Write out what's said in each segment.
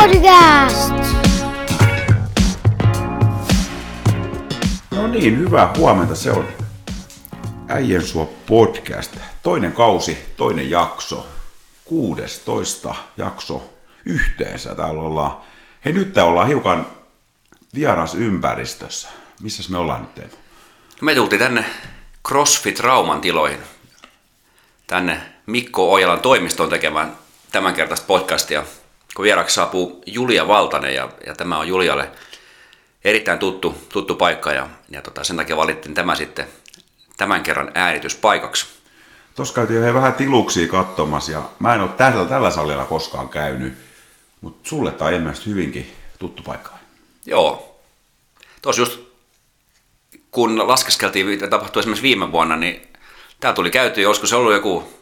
Podcast! No niin, hyvää huomenta. Se on Äijän sua podcast. Toinen kausi, toinen jakso. 16 jakso yhteensä. Täällä ollaan, hei nyt täällä ollaan hiukan vieras ympäristössä. Missäs me ollaan nyt Teemu? Me tultiin tänne CrossFit Rauman tiloihin. Tänne Mikko Ojalan toimistoon tekemään tämänkertaista podcastia. Kun vieraksi saapuu Julia Valtanen ja, ja tämä on Julialle erittäin tuttu, tuttu paikka ja, ja tota, sen takia valittiin tämä sitten tämän kerran äänityspaikaksi. Tuossa käytiin jo vähän tiluksia katsomassa ja mä en ole tällä, tällä salilla koskaan käynyt, mutta sulle tämä on ilmeisesti hyvinkin tuttu paikka. Joo. Tuossa just kun laskeskeltiin, mitä tapahtui esimerkiksi viime vuonna, niin tämä tuli käyty, joskus se ollut joku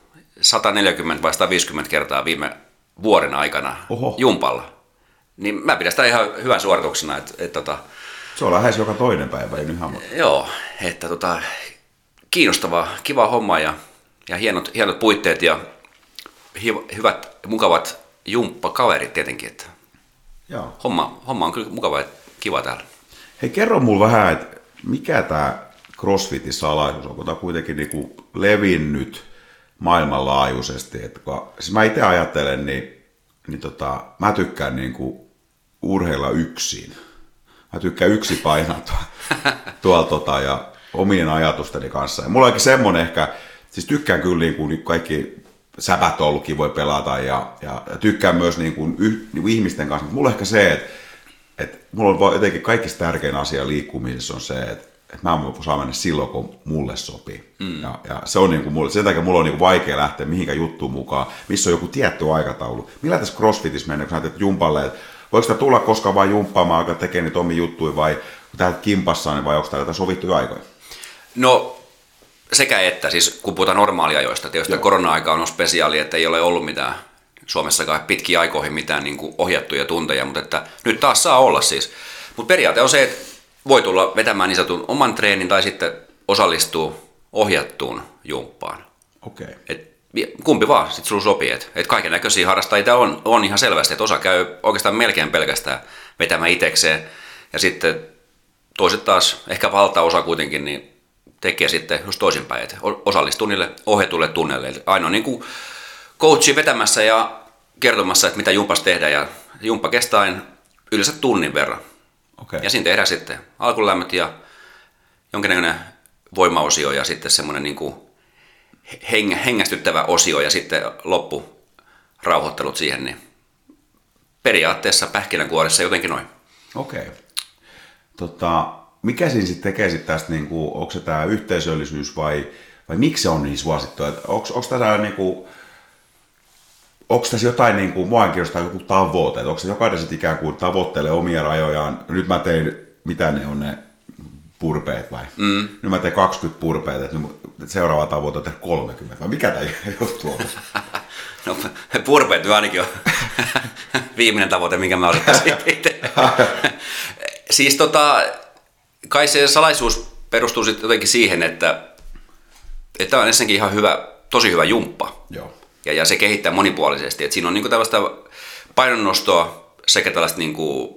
140 vai 150 kertaa viime vuoden aikana Oho. jumpalla. Niin mä pidän sitä ihan hyvän suorituksena, että, että, tota, että Se on lähes joka toinen päivä, ei nyt ihan. Joo, että tota, kiinnostavaa, kiva homma ja, ja hienot, hienot puitteet ja hi, hyvät, mukavat jumppakaverit tietenkin. Että Joo. homma, homma on kyllä mukava ja kiva täällä. Hei, kerro mulle vähän, että mikä tämä CrossFitin salaisuus on, kun tämä on kuitenkin niinku levinnyt maailmanlaajuisesti. Että kun, siis mä itse ajattelen, niin, niin tota, mä tykkään niinku urheilla yksin. Mä tykkään yksi painaa tuolla, tuolla tota, ja omien ajatusteni kanssa. Ja mulla onkin semmoinen ehkä, siis tykkään kyllä niin kuin kaikki säpät on ollutkin voi pelata ja, ja, ja tykkään myös niin kuin, yh, niin kuin ihmisten kanssa. Mutta mulla ehkä se, että, että mulla on jotenkin kaikista tärkein asia liikkumisessa on se, että, että mä saan mennä silloin, kun mulle sopii. Mm. Ja, ja, se on niin kuin mulle, sen takia mulla on niin kuin vaikea lähteä mihinkään juttuun mukaan, missä on joku tietty aikataulu. Millä tässä CrossFitissä mennään, kun sä ajattelet jumpalle, että voiko sitä tulla koskaan vain jumppaamaan, joka tekee niitä omia juttuja, vai kun tää kimpassa, niin vai onko täällä sovittuja aikoja? No sekä että, siis kun puhutaan normaaliajoista, tietysti Joo. korona-aika on spesiaali, että ei ole ollut mitään Suomessakaan pitkiä aikoihin mitään niin kuin ohjattuja tunteja, mutta että nyt taas saa olla siis. Mutta periaate on se, että voi tulla vetämään niin sanotun oman treenin tai sitten osallistuu ohjattuun jumppaan. Okei. Okay. Et kumpi vaan sitten sulla sopii. Että et kaiken näköisiä harrastajia on, on ihan selvästi, että osa käy oikeastaan melkein pelkästään vetämään itekseen. Ja sitten toiset taas, ehkä valtaosa kuitenkin, niin tekee sitten just toisinpäin, että osallistuu niille ohjatulle tunneille. Eli aina on niin kuin coachi vetämässä ja kertomassa, että mitä jumpas tehdään. Ja jumppa kestää yleensä tunnin verran. Okay. Ja siinä tehdään sitten alkulämmöt ja jonkinnäköinen voimaosio ja sitten semmoinen niin kuin heng, hengästyttävä osio ja sitten loppu rauhoittelut siihen, niin periaatteessa pähkinänkuoressa jotenkin noin. Okei. Okay. Tota, mikä siinä sitten tekee sit tästä, niin kuin, onko se tämä yhteisöllisyys vai, vai miksi se on niin suosittu? Onko, onko tässä niin kuin, onko tässä jotain, niin kuin, mua kiinnostaa joku tavoite, että onko se jokainen sitten ikään kuin tavoittelee omia rajojaan, nyt mä tein, mitä ne on ne purpeet vai? Mm. Nyt mä tein 20 purpeet, että seuraava tavoite on tehdä 30, vai mikä tämä juttu on? No purpeet ainakin on viimeinen tavoite, minkä mä itse. siis tota, kai se salaisuus perustuu sitten jotenkin siihen, että, että tämä on ensinnäkin ihan hyvä, tosi hyvä jumppa. Joo. Ja, ja se kehittää monipuolisesti. Et siinä on niinku tällaista painonnostoa sekä tällaista niinku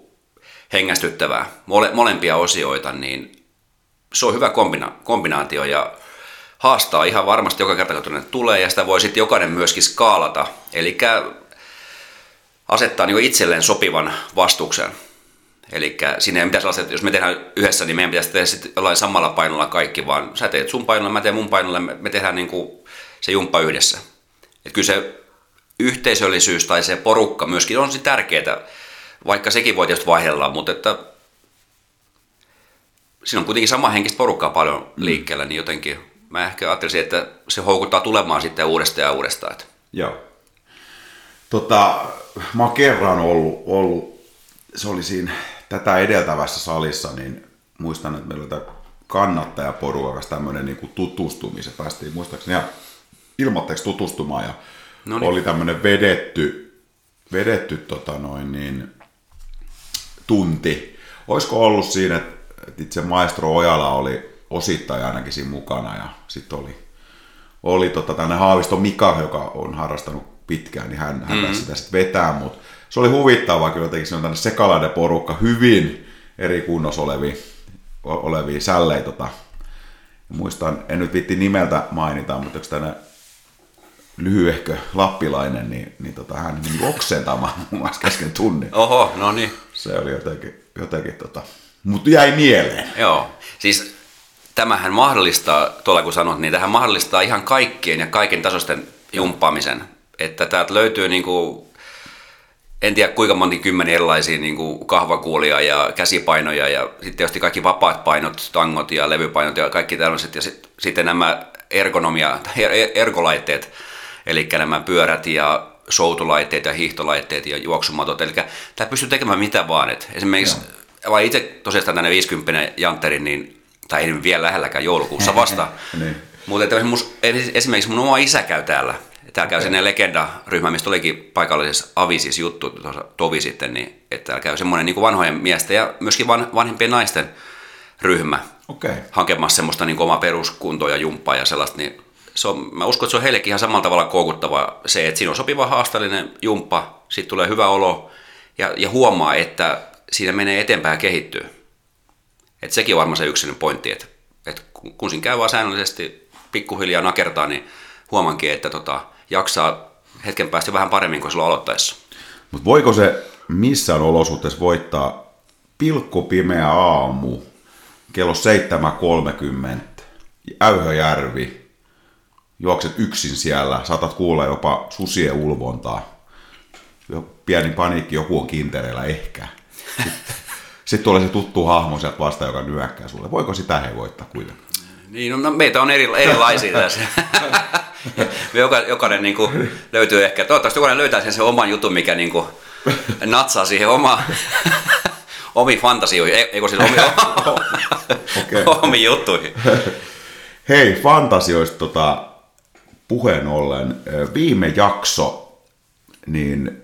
hengästyttävää, mole, molempia osioita, niin se on hyvä kombina, kombinaatio ja haastaa ihan varmasti joka kerta, kun tulee, ja sitä voi sitten jokainen myöskin skaalata. Eli asettaa niinku itselleen sopivan vastuksen. Eli siinä ei mitään sellaista, että jos me tehdään yhdessä, niin meidän pitäisi tehdä sitten jollain samalla painolla kaikki, vaan sä teet sun painolla, mä teen mun painolla, me, tehdään niinku se jumppa yhdessä. Et kyllä se yhteisöllisyys tai se porukka myöskin on se tärkeää, vaikka sekin voi tietysti vaihdella, mutta että siinä on kuitenkin samanhenkistä porukkaa paljon liikkeellä, niin jotenkin mä ehkä ajattelisin, että se houkuttaa tulemaan sitten uudestaan ja uudestaan. Että Joo. Tota, mä oon kerran ollut, ollut, se oli siinä tätä edeltävässä salissa, niin muistan, että meillä oli tämä kannattajaporukas tämmöinen niin tutustumis, ja päästiin muistaakseni ihan ilmoitteeksi tutustumaan, ja No niin. oli tämmöinen vedetty, vedetty tota noin niin, tunti. Olisiko ollut siinä, että itse maestro Ojala oli osittain ainakin siinä mukana, ja sitten oli oli tota, tänne Haavisto Mika, joka on harrastanut pitkään, niin hän, hän mm-hmm. sitä sitten vetää, mutta se oli huvittavaa kyllä jotenkin, se on tänne sekalainen porukka, hyvin eri kunnossa olevia, olevia sällejä. Tota. Muistan, en nyt vitti nimeltä mainita, mutta yksi tänne lyhyehkö lappilainen, niin, niin tota, hän meni oksentamaan muun muassa kesken tunnin. Oho, no niin. Se oli jotenkin, jotenkin tota, mutta jäi mieleen. Joo, siis tämähän mahdollistaa, tuolla kun sanot, niin tähän mahdollistaa ihan kaikkien ja kaiken tasoisten jumppaamisen. Että täältä löytyy niin kuin, en tiedä kuinka monta kymmeniä erilaisia niin kuin kahvakuulia ja käsipainoja ja sitten tietysti kaikki vapaat painot, tangot ja levypainot ja kaikki tällaiset. Ja sit, sitten nämä ergonomia, er, ergolaitteet, eli nämä pyörät ja soutulaitteet ja hiihtolaitteet ja juoksumatot. Eli tämä pystyy tekemään mitä vaan. Et esimerkiksi, Joo. vai itse tosiaan tänne 50 jantteri, niin, tai ei vielä lähelläkään joulukuussa vasta. niin. Mutta esimerkiksi mun oma isä käy täällä. Täällä käy okay. sinne legenda-ryhmä, mistä olikin paikallisessa Avisis juttu tuossa tovi sitten, niin että täällä käy semmoinen niin vanhojen miesten ja myöskin van, vanhempien naisten ryhmä okay. hakemassa semmoista niin omaa peruskuntoa ja jumppaa ja sellaista, niin se on, mä uskon, että se on heillekin ihan samalla tavalla koukuttava se, että siinä on sopiva haasteellinen jumppa, siitä tulee hyvä olo ja, ja huomaa, että siinä menee eteenpäin ja kehittyy. Et sekin on varmaan se yksilön pointti, että, että kun siinä käy vaan säännöllisesti pikkuhiljaa nakertaa, niin huomankin, että tota, jaksaa hetken päästä vähän paremmin kuin silloin aloittaessa. Mutta voiko se missään olosuhteessa voittaa pilkkopimeä aamu kello 7.30 Äyhöjärvi, juokset yksin siellä, saatat kuulla jopa susien ulvontaa. Pieni paniikki, joku on kintereillä ehkä. Sitten, sitten tulee se tuttu hahmo sieltä vasta, joka nyökkää sulle. Voiko sitä he voittaa kuitenkaan? Niin, no, meitä on eri, erilaisia tässä. Me joka, jokainen niin kuin, löytyy ehkä, toivottavasti jokainen löytää sen, sen oman jutun, mikä niin kuin, natsaa siihen oma, omi fantasioihin, eikö siis omi, okay. omi juttuihin. Hei, fantasioista tota, puheen ollen, viime jakso, niin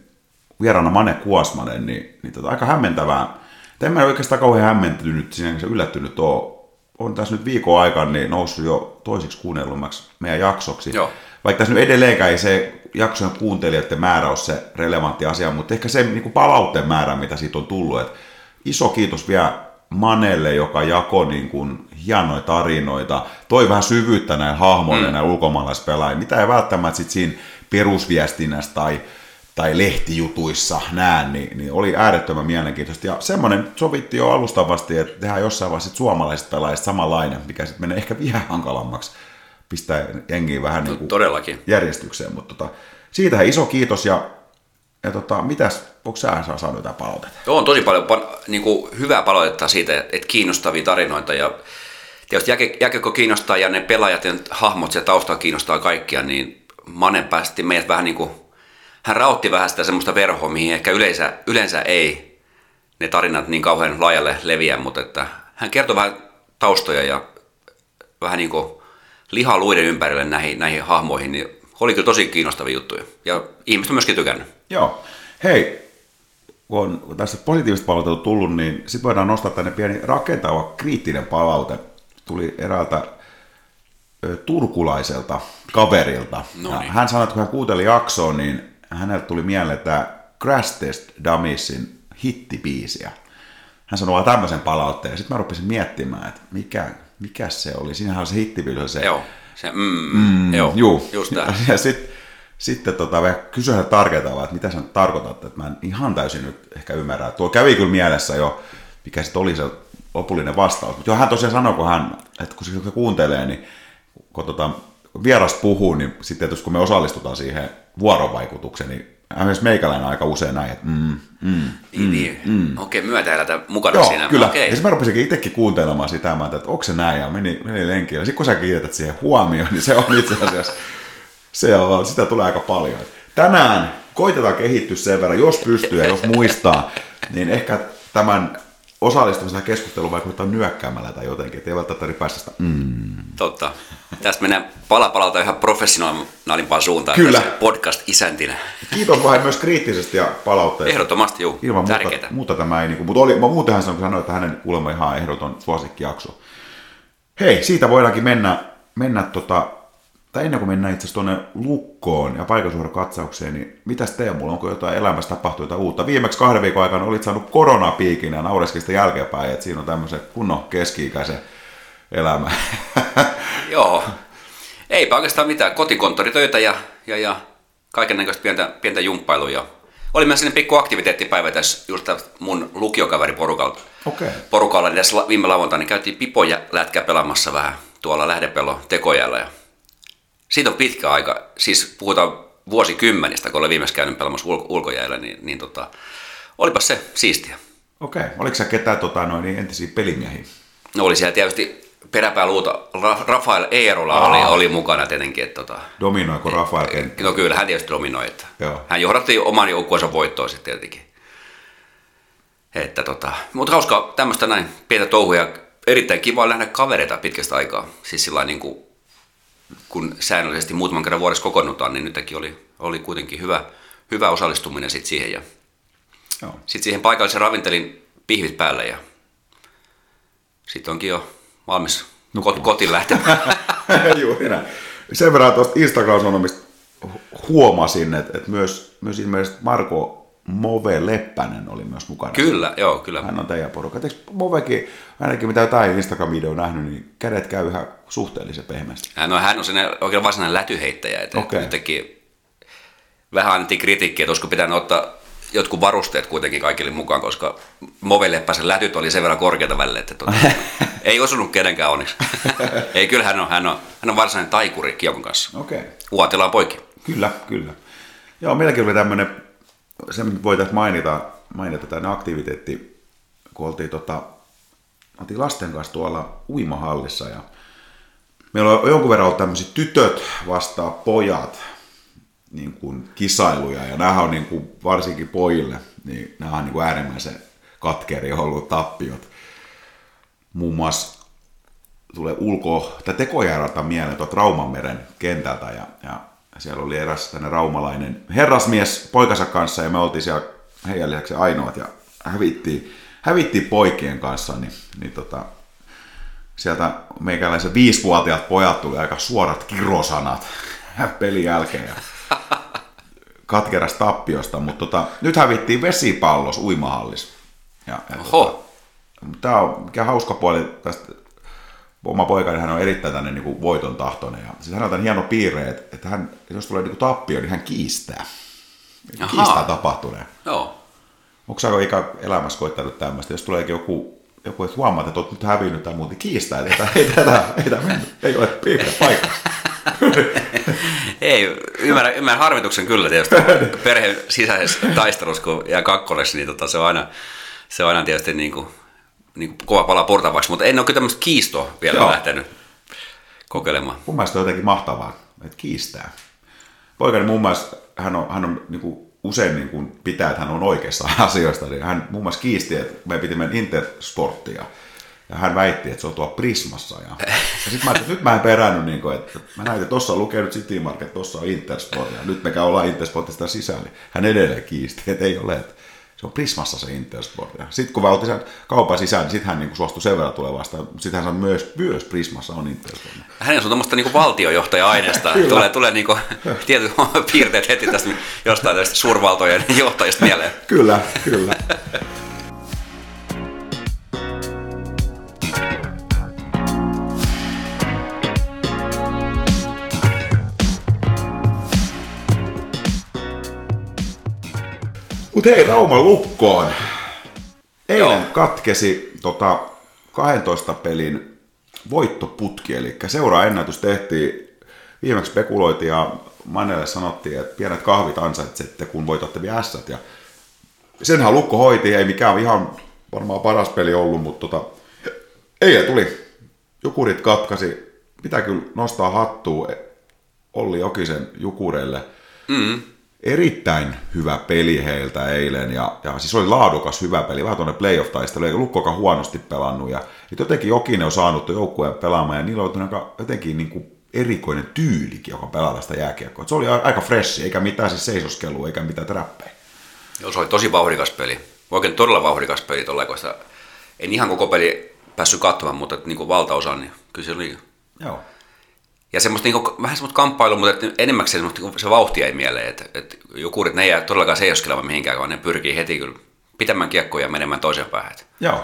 vieraana Mane Kuosmanen, niin, niin tota, aika hämmentävää. En mä oikeastaan kauhean hämmentynyt, sinänsä yllättynyt ole. On tässä nyt viikon aikana niin noussut jo toiseksi kuunnellummaksi meidän jaksoksi. Joo. Vaikka tässä nyt edelleenkään ei se jaksojen kuuntelijoiden määrä ole se relevantti asia, mutta ehkä se niin kuin palautteen määrä, mitä siitä on tullut. Et iso kiitos vielä Manelle, joka jako niin kuin hienoja tarinoita, toi vähän syvyyttä näin hahmoille, mm. näin ulkomaalaispelaajille, mitä ei välttämättä sit siinä perusviestinnässä tai, tai lehtijutuissa näe, niin, niin, oli äärettömän mielenkiintoista. Ja semmoinen sovittiin jo alustavasti, että tehdään jossain vaiheessa suomalaiset pelaajat samanlainen, mikä sitten menee ehkä vielä hankalammaksi pistää jengiin vähän niin kuin Todellakin. järjestykseen. Mutta tota, siitä iso kiitos ja, ja tota, mitäs, onko sä saanut jotain palautetta? Joo, on tosi paljon niin kuin hyvää palautetta siitä, että kiinnostavia tarinoita ja tietysti jääkiekko kiinnostaa ja ne pelaajat ja hahmot ja taustalla kiinnostaa kaikkia, niin Mane päästi meidät vähän niin kuin, hän rautti vähän sitä semmoista verhoa, mihin ehkä yleensä, yleensä ei ne tarinat niin kauhean laajalle leviä, mutta että hän kertoi vähän taustoja ja vähän niin kuin lihaa luiden ympärille näihin, näihin hahmoihin, niin oli kyllä tosi kiinnostavia juttuja. Ja ihmiset on myöskin tykännyt. Joo. Hei, kun on tässä positiivista palautetta tullut, niin sitten voidaan nostaa tänne pieni rakentava kriittinen palaute tuli eräältä turkulaiselta kaverilta. No niin. Hän sanoi, että kun hän kuunteli jaksoa, niin hänelle tuli mieleen tämä Crash Test Dummiesin hittibiisiä. Hän sanoi vaan tämmöisen palautteen. Sitten mä rupesin miettimään, että mikä, mikä se oli. Siinähän oli se hittibiisi. Se, joo, se mm, mm, joo, juu. just tämä. Ja, ja sitten sitten tota, kysyin hän tarkentavaa, että mitä sä tarkoitat, että mä en ihan täysin nyt ehkä ymmärrä. Tuo kävi kyllä mielessä jo, mikä sitten oli se lopullinen vastaus. Mutta hän tosiaan sanoi, kun hän, että kun se kuuntelee, niin kun tota, vieras puhuu, niin sitten kun me osallistutaan siihen vuorovaikutukseen, niin myös meikäläinen aika usein näin, että mm, mm, niin, niin. mm. Okei, okay, myötä mukana Joo, siinä. kyllä. Okay. Ja sitten mä rupesinkin itsekin kuuntelemaan sitä, mä että onko se näin, ja meni, meni lenkille. Sitten kun sä kiinnität siihen huomioon, niin se on itse asiassa, se on, sitä tulee aika paljon. Tänään koitetaan kehittyä sen verran, jos pystyy ja jos muistaa, niin ehkä tämän osallistumisen keskusteluun vaikuttaa nyökkäämällä tai jotenkin, että ei välttämättä päästä sitä mm. Totta. Tästä mennään pala palalta ihan professionaalimpaan suuntaan Kyllä. podcast-isäntinä. Kiitos vähän myös kriittisesti ja palautteesta. Ehdottomasti, juu. Ilman Tärkeätä. muuta, muuta tämä ei, niin kuin, mutta oli, muutenhan sanoi, että hänen kuulemma ihan ehdoton suosikkijakso. Hei, siitä voidaankin mennä, mennä tota, tai ennen kuin mennään itse tuonne lukkoon ja paikasuorakatsaukseen, niin mitäs Teemulla, onko jotain elämässä tapahtunut jotain uutta? Viimeksi kahden viikon aikana olit saanut koronapiikin ja naureskista jälkeenpäin, että siinä on tämmöisen kunnon keski-ikäisen elämä. Joo, eipä oikeastaan mitään. Kotikonttoritöitä ja, ja, ja kaiken näköistä pientä, pientä jumppailuja. Oli myös sellainen pikku aktiviteettipäivä tässä just mun lukiokaveri porukalla. Okei. Porukalla niin tässä viime lauantaina niin käytiin pipoja lätkää pelaamassa vähän tuolla lähdepello tekojällä. Ja siitä on pitkä aika, siis puhutaan vuosikymmenistä, kun olen viimeksi käynyt pelaamassa ulko- ulkojäällä, niin, niin tota, olipas se siistiä. Okei. Oliko sä ketään tota, noin, niin entisiä pelimiehiä? No oli siellä tietysti peräpääluuta, Ra- Rafael Eerola oli, Aa. oli mukana tietenkin. Että, tota, Dominoiko Rafael Kenttä? no kyllä, hän tietysti dominoi. Että Joo. hän johdatti oman joukkueensa voittoon sitten tietenkin. Että tota, mutta hauskaa tämmöistä näin pientä touhuja. Erittäin kiva nähdä kavereita pitkästä aikaa. Siis sillä niin kuin, kun säännöllisesti muutaman kerran vuodessa kokoonnutaan, niin nytkin oli, oli kuitenkin hyvä, hyvä osallistuminen sit siihen. Ja Joo. sitten siihen paikallisen ravintelin pihvit päälle ja sitten onkin jo valmis kot- kotiin lähtemään. Juuri näin. Sen verran tuosta Instagram-sanomista hu- huomasin, että, että myös, myös ilmeisesti Marko Move Leppänen oli myös mukana. kyllä, joo, kyllä. Hän on teidän porukka. Eikö Movekin, ainakin mitä jotain Instagram-video nähnyt, niin kädet käy ihan suhteellisen pehmeästi. Hän on, hän on sellainen oikein varsinainen lätyheittäjä, että okay. vähän annettiin kritiikkiä, että olisiko pitänyt ottaa jotkut varusteet kuitenkin kaikille mukaan, koska Moveleppäsen lätyt oli sen verran korkeita välillä, että tota, ei osunut kenenkään onneksi. ei, kyllä hän on, hän on, hän on varsinainen taikuri kiekon kanssa. Okei. Uotila on poikki. Kyllä, kyllä. Joo, meilläkin oli tämmöinen, se mitä voitaisiin mainita, mainita tänne aktiviteetti, kun oltiin, tota, oltiin lasten kanssa tuolla uimahallissa ja meillä on jonkun verran ollut tämmöisiä tytöt vastaa pojat niin kuin kisailuja ja nämä on niin kuin, varsinkin pojille, niin nämä on niin kuin äärimmäisen katkeri ollut tappiot. Muun muassa tulee ulko- tai tekojärjeltä mieleen tuolta Raumanmeren kentältä ja, ja siellä oli eräs tänne raumalainen herrasmies poikansa kanssa ja me oltiin siellä heidän lisäksi ainoat ja hävittiin, hävittiin poikien kanssa, niin, niin tota, sieltä meikäläisen viisivuotiaat pojat tuli aika suorat kirosanat pelin jälkeen ja katkeras tappiosta, mutta tota, nyt hävittiin vesipallos uimahallis. Ja, ja Oho. Tämä on mikä hauska puoli tästä, oma poikani hän on erittäin tänne niin kuin voiton tahtoinen. Ja siis hän on hieno piirre, että, että hän, jos tulee niin kuin tappio, niin hän kiistää. Ahaa. Kiistää tapahtuneen. Joo. Onko sä ikä elämässä koittanut tämmöistä, jos tuleekin joku, joku että huomaat, että olet nyt hävinnyt tai muuta, niin kiistää, että ei, ei, tätä, ei, tätä mennyt, ei ole piirre paikka. Ei, ymmärrän, ymmärrän harmituksen kyllä tietysti perheen sisäisessä taistelussa, kun jää kakkoneksi, niin tota, se, on aina, se on aina tietysti niin kuin, niin kuin kova pala portavaksi, mutta en ole kyllä tämmöistä kiistoa vielä Joo. lähtenyt kokeilemaan. Mun mielestä on jotenkin mahtavaa, että kiistää. Poikani mun mielestä, hän on, hän on niin kuin usein niin kuin pitää, että hän on oikeassa asioista, niin hän muun muassa kiisti, että me piti mennä Intersporttia. Ja hän väitti, että se on tuolla Prismassa. Ja, ja sitten mä ajattelin, että nyt mä en perännyt, niin kuin, että mä näin, että tuossa on lukenut City Market, tuossa on Intersport. Ja nyt me ollaan Intersportista sisällä. Hän edelleen kiisti, että ei ole, että se on Prismassa se Intersport. Ja sitten kun mä otin sen kaupan sisään, niin sitten hän niin suostui sen verran tulee vastaan. Sitten hän sanoi myös, myös Prismassa on Intersport. Hänen on tuommoista niin valtiojohtaja-aineesta. Tulee, tulee niin kuin, tietyt piirteet heti tästä jostain tästä suurvaltojen johtajista mieleen. Kyllä, kyllä. Mutta hei, Rauman lukkoon. Eilen Joo. katkesi tota, 12 pelin voittoputki, eli seuraa ennätys tehtiin. Viimeksi spekuloitiin ja Manelle sanottiin, että pienet kahvit ansaitsette, kun voitatte vielä ässät. Ja senhän Lukko hoiti, ei mikään ihan varmaan paras peli ollut, mutta tota, eilen tuli. Jukurit katkasi. Pitää kyllä nostaa hattua Olli Jokisen Jukureille. Mm. Erittäin hyvä peli heiltä eilen ja, ja siis oli laadukas hyvä peli, vähän tuonne playoff-taistelu, eikä Lukkokaan huonosti pelannut ja jotenkin Jokinen on saanut joukkueen pelaamaan ja niillä on aika jotenkin niin kuin erikoinen tyylikin, joka pelaa sitä jääkiekkoa. Se oli aika freshi, eikä mitään siis seisoskelua, eikä mitään träppejä. Joo, se oli tosi vauhdikas peli. Oikein todella vauhdikas peli tuolla, koska en ihan koko peli päässyt katsomaan, mutta niin kuin valtaosa, niin kyllä se oli. Joo. Ja semmoista niin kuin, vähän semmoista kamppailua, mutta enimmäkseen semmoista, niin se vauhti ei mieleen. Että, että jokurit, ne ei jää todellakaan seijoskelemaan mihinkään, vaan ne pyrkii heti kyllä pitämään kiekkoja ja menemään toiseen päähän. Joo.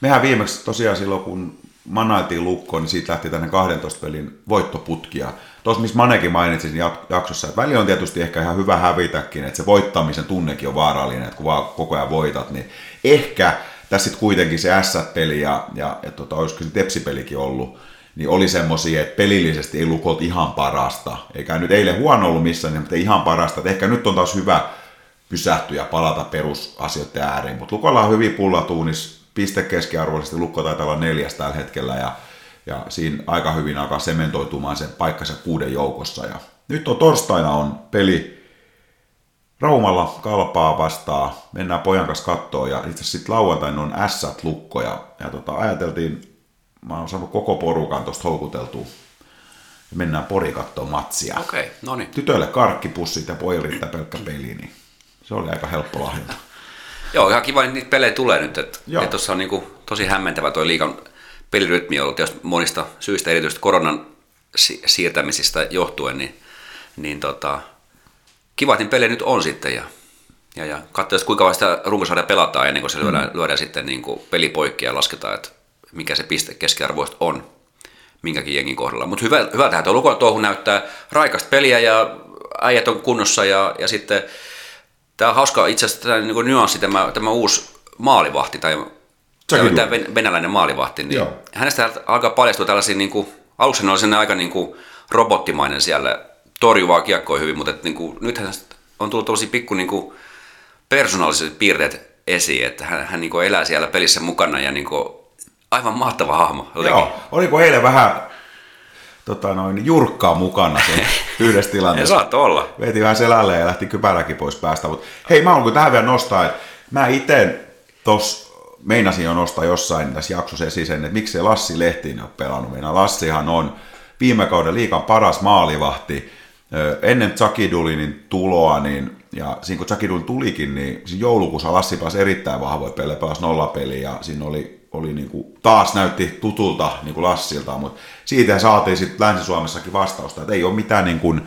Mehän viimeksi tosiaan silloin, kun manailtiin lukkoon, niin siitä lähti tänne 12 pelin voittoputkia. Tuossa, missä Manekin mainitsi jaksossa, että väli on tietysti ehkä ihan hyvä hävitäkin, että se voittamisen tunnekin on vaarallinen, että kun vaan koko ajan voitat, niin ehkä tässä sitten kuitenkin se S-peli ja, ja, ja tota, olisiko se Tepsipelikin ollut, niin oli semmoisia, että pelillisesti ei lukot ihan parasta. Eikä nyt eilen huono ollut missään, mutta ei ihan parasta. Että ehkä nyt on taas hyvä pysähtyä ja palata perusasioiden ääreen. Mutta Lukolla on hyvin pullatuunis, piste keskiarvoisesti, Lukko taitaa olla neljäs tällä hetkellä ja, ja siinä aika hyvin alkaa sementoitumaan sen paikkansa kuuden joukossa. Ja nyt on torstaina on peli Raumalla kalpaa vastaa, mennään pojan kanssa kattoon ja itse sitten lauantaina on ässät lukko ja, ja tota, ajateltiin, mä oon saanut koko porukan tuosta houkuteltua ja mennään pori kattoon matsia. Okei, okay, no niin. Tytöille karkkipussit ja pojille riittää pelkkä peli, niin se oli aika helppo lahjonta. Joo, ihan kiva, että niitä pelejä tulee nyt. Että et tuossa on niinku tosi hämmentävä tuo liikan pelirytmi ollut tietysti monista syistä, erityisesti koronan si- siirtämisistä johtuen, niin, niin tota, kiva, että pelejä nyt on sitten. Ja, ja, ja katsotaan, kuinka kauan sitä runkosarja pelataan ennen kuin se lyödään, mm. lyödään sitten niin kuin pelipoikki ja lasketaan, että mikä se piste keskiarvoista on minkäkin jengin kohdalla. Mutta hyvä, hyvä tähän tuo Lukon tuohon näyttää raikasta peliä ja äijät on kunnossa ja, ja sitten Tämä on hauska itse asiassa tämä niin nyanssi, tämä, tämä uusi maalivahti, tai Säkin tämä venäläinen maalivahti, niin Joo. hänestä alkaa paljastua tällaisia, niin kuin, aluksi hän oli sen aika niin kuin, robottimainen siellä, torjuvaa kiekkoa hyvin, mutta että, niin kuin, nythän on tullut tosi pikku niin kuin, persoonalliset piirteet esiin, että hän, hän niin kuin, elää siellä pelissä mukana ja niin kuin, aivan mahtava hahmo. Jotenkin. Joo, oliko heille vähän tota noin, jurkkaa mukana sen yhdessä tilanteessa. saattoi olla. Veti vähän selälle ja lähti kypäräkin pois päästä. Mutta hei, mä haluan tähän vielä nostaa, että mä itse tos meinasin jo nostaa jossain tässä jaksossa esiin sen, että miksei Lassi Lehtinen ole pelannut. Meina Lassihan on viime kauden liikan paras maalivahti. Ennen Chakidulinin tuloa, niin, ja siinä kun Chakidulin tulikin, niin siinä joulukuussa Lassi pääsi erittäin vahvoja pelejä, pelasi nollapeliä, ja siinä oli oli niin kuin, taas näytti tutulta niin kuin Lassilta, mutta siitä saatiin sitten Länsi-Suomessakin vastausta, että ei ole mitään niin kuin,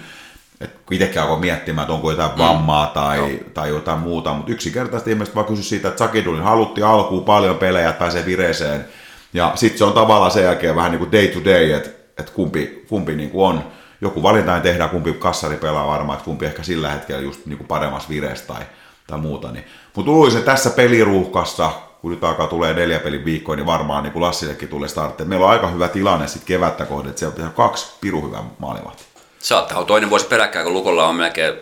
että itsekään alkoi miettimään, että onko jotain mm. vammaa tai, mm. tai jotain muuta, mutta yksinkertaisesti ihmiset vaan kysyi siitä, että Sakidulin halutti alkuun paljon pelejä, että pääsee vireeseen, ja sitten se on tavallaan sen jälkeen vähän niin kuin day to day, että, että kumpi, kumpi niin kuin on, joku valintain tehdään, kumpi kassari pelaa varmaan, että kumpi ehkä sillä hetkellä just niin kuin paremmassa vireessä tai, tai muuta. Niin. Mutta luulisin, että tässä peliruuhkassa, kun nyt alkaa tulee neljä pelin viikkoa, niin varmaan niin kuin Lassillekin tulee startti. Meillä on aika hyvä tilanne sitten kevättä kohden, että siellä on kaksi piru hyvää maalivahtia. Saattaa olla toinen vuosi peräkkäin, kun Lukolla on melkein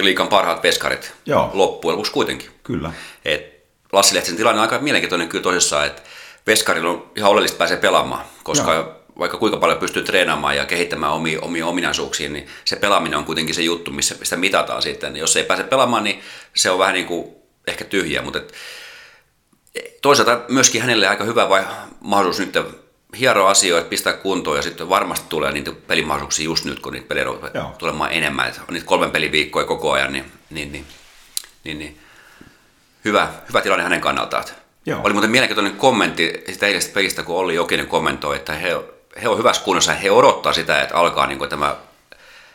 liikan parhaat veskarit Joo. loppujen lopuksi kuitenkin. Kyllä. Et Lassi Lehtisen tilanne on aika mielenkiintoinen kyllä tosissaan, että veskarilla on ihan oleellista pääsee pelaamaan, koska Joo. vaikka kuinka paljon pystyy treenaamaan ja kehittämään omia, omia ominaisuuksia, niin se pelaaminen on kuitenkin se juttu, missä sitä mitataan sitten. Jos ei pääse pelaamaan, niin se on vähän niin kuin ehkä tyhjä, mutta et toisaalta myöskin hänelle aika hyvä vai mahdollisuus nyt hieroa asioita, pistää kuntoon ja sitten varmasti tulee niitä pelimahdollisuuksia just nyt, kun niitä pelejä rupeaa tulemaan enemmän. Että on niitä kolmen peliviikkoja koko ajan, niin, niin, niin, niin, niin hyvä, hyvä tilanne hänen kannaltaan. Joo. Oli muuten mielenkiintoinen kommentti sitä eilisestä pelistä, kun Olli Jokinen kommentoi, että he, he on hyvässä kunnossa ja he odottaa sitä, että alkaa niin tämä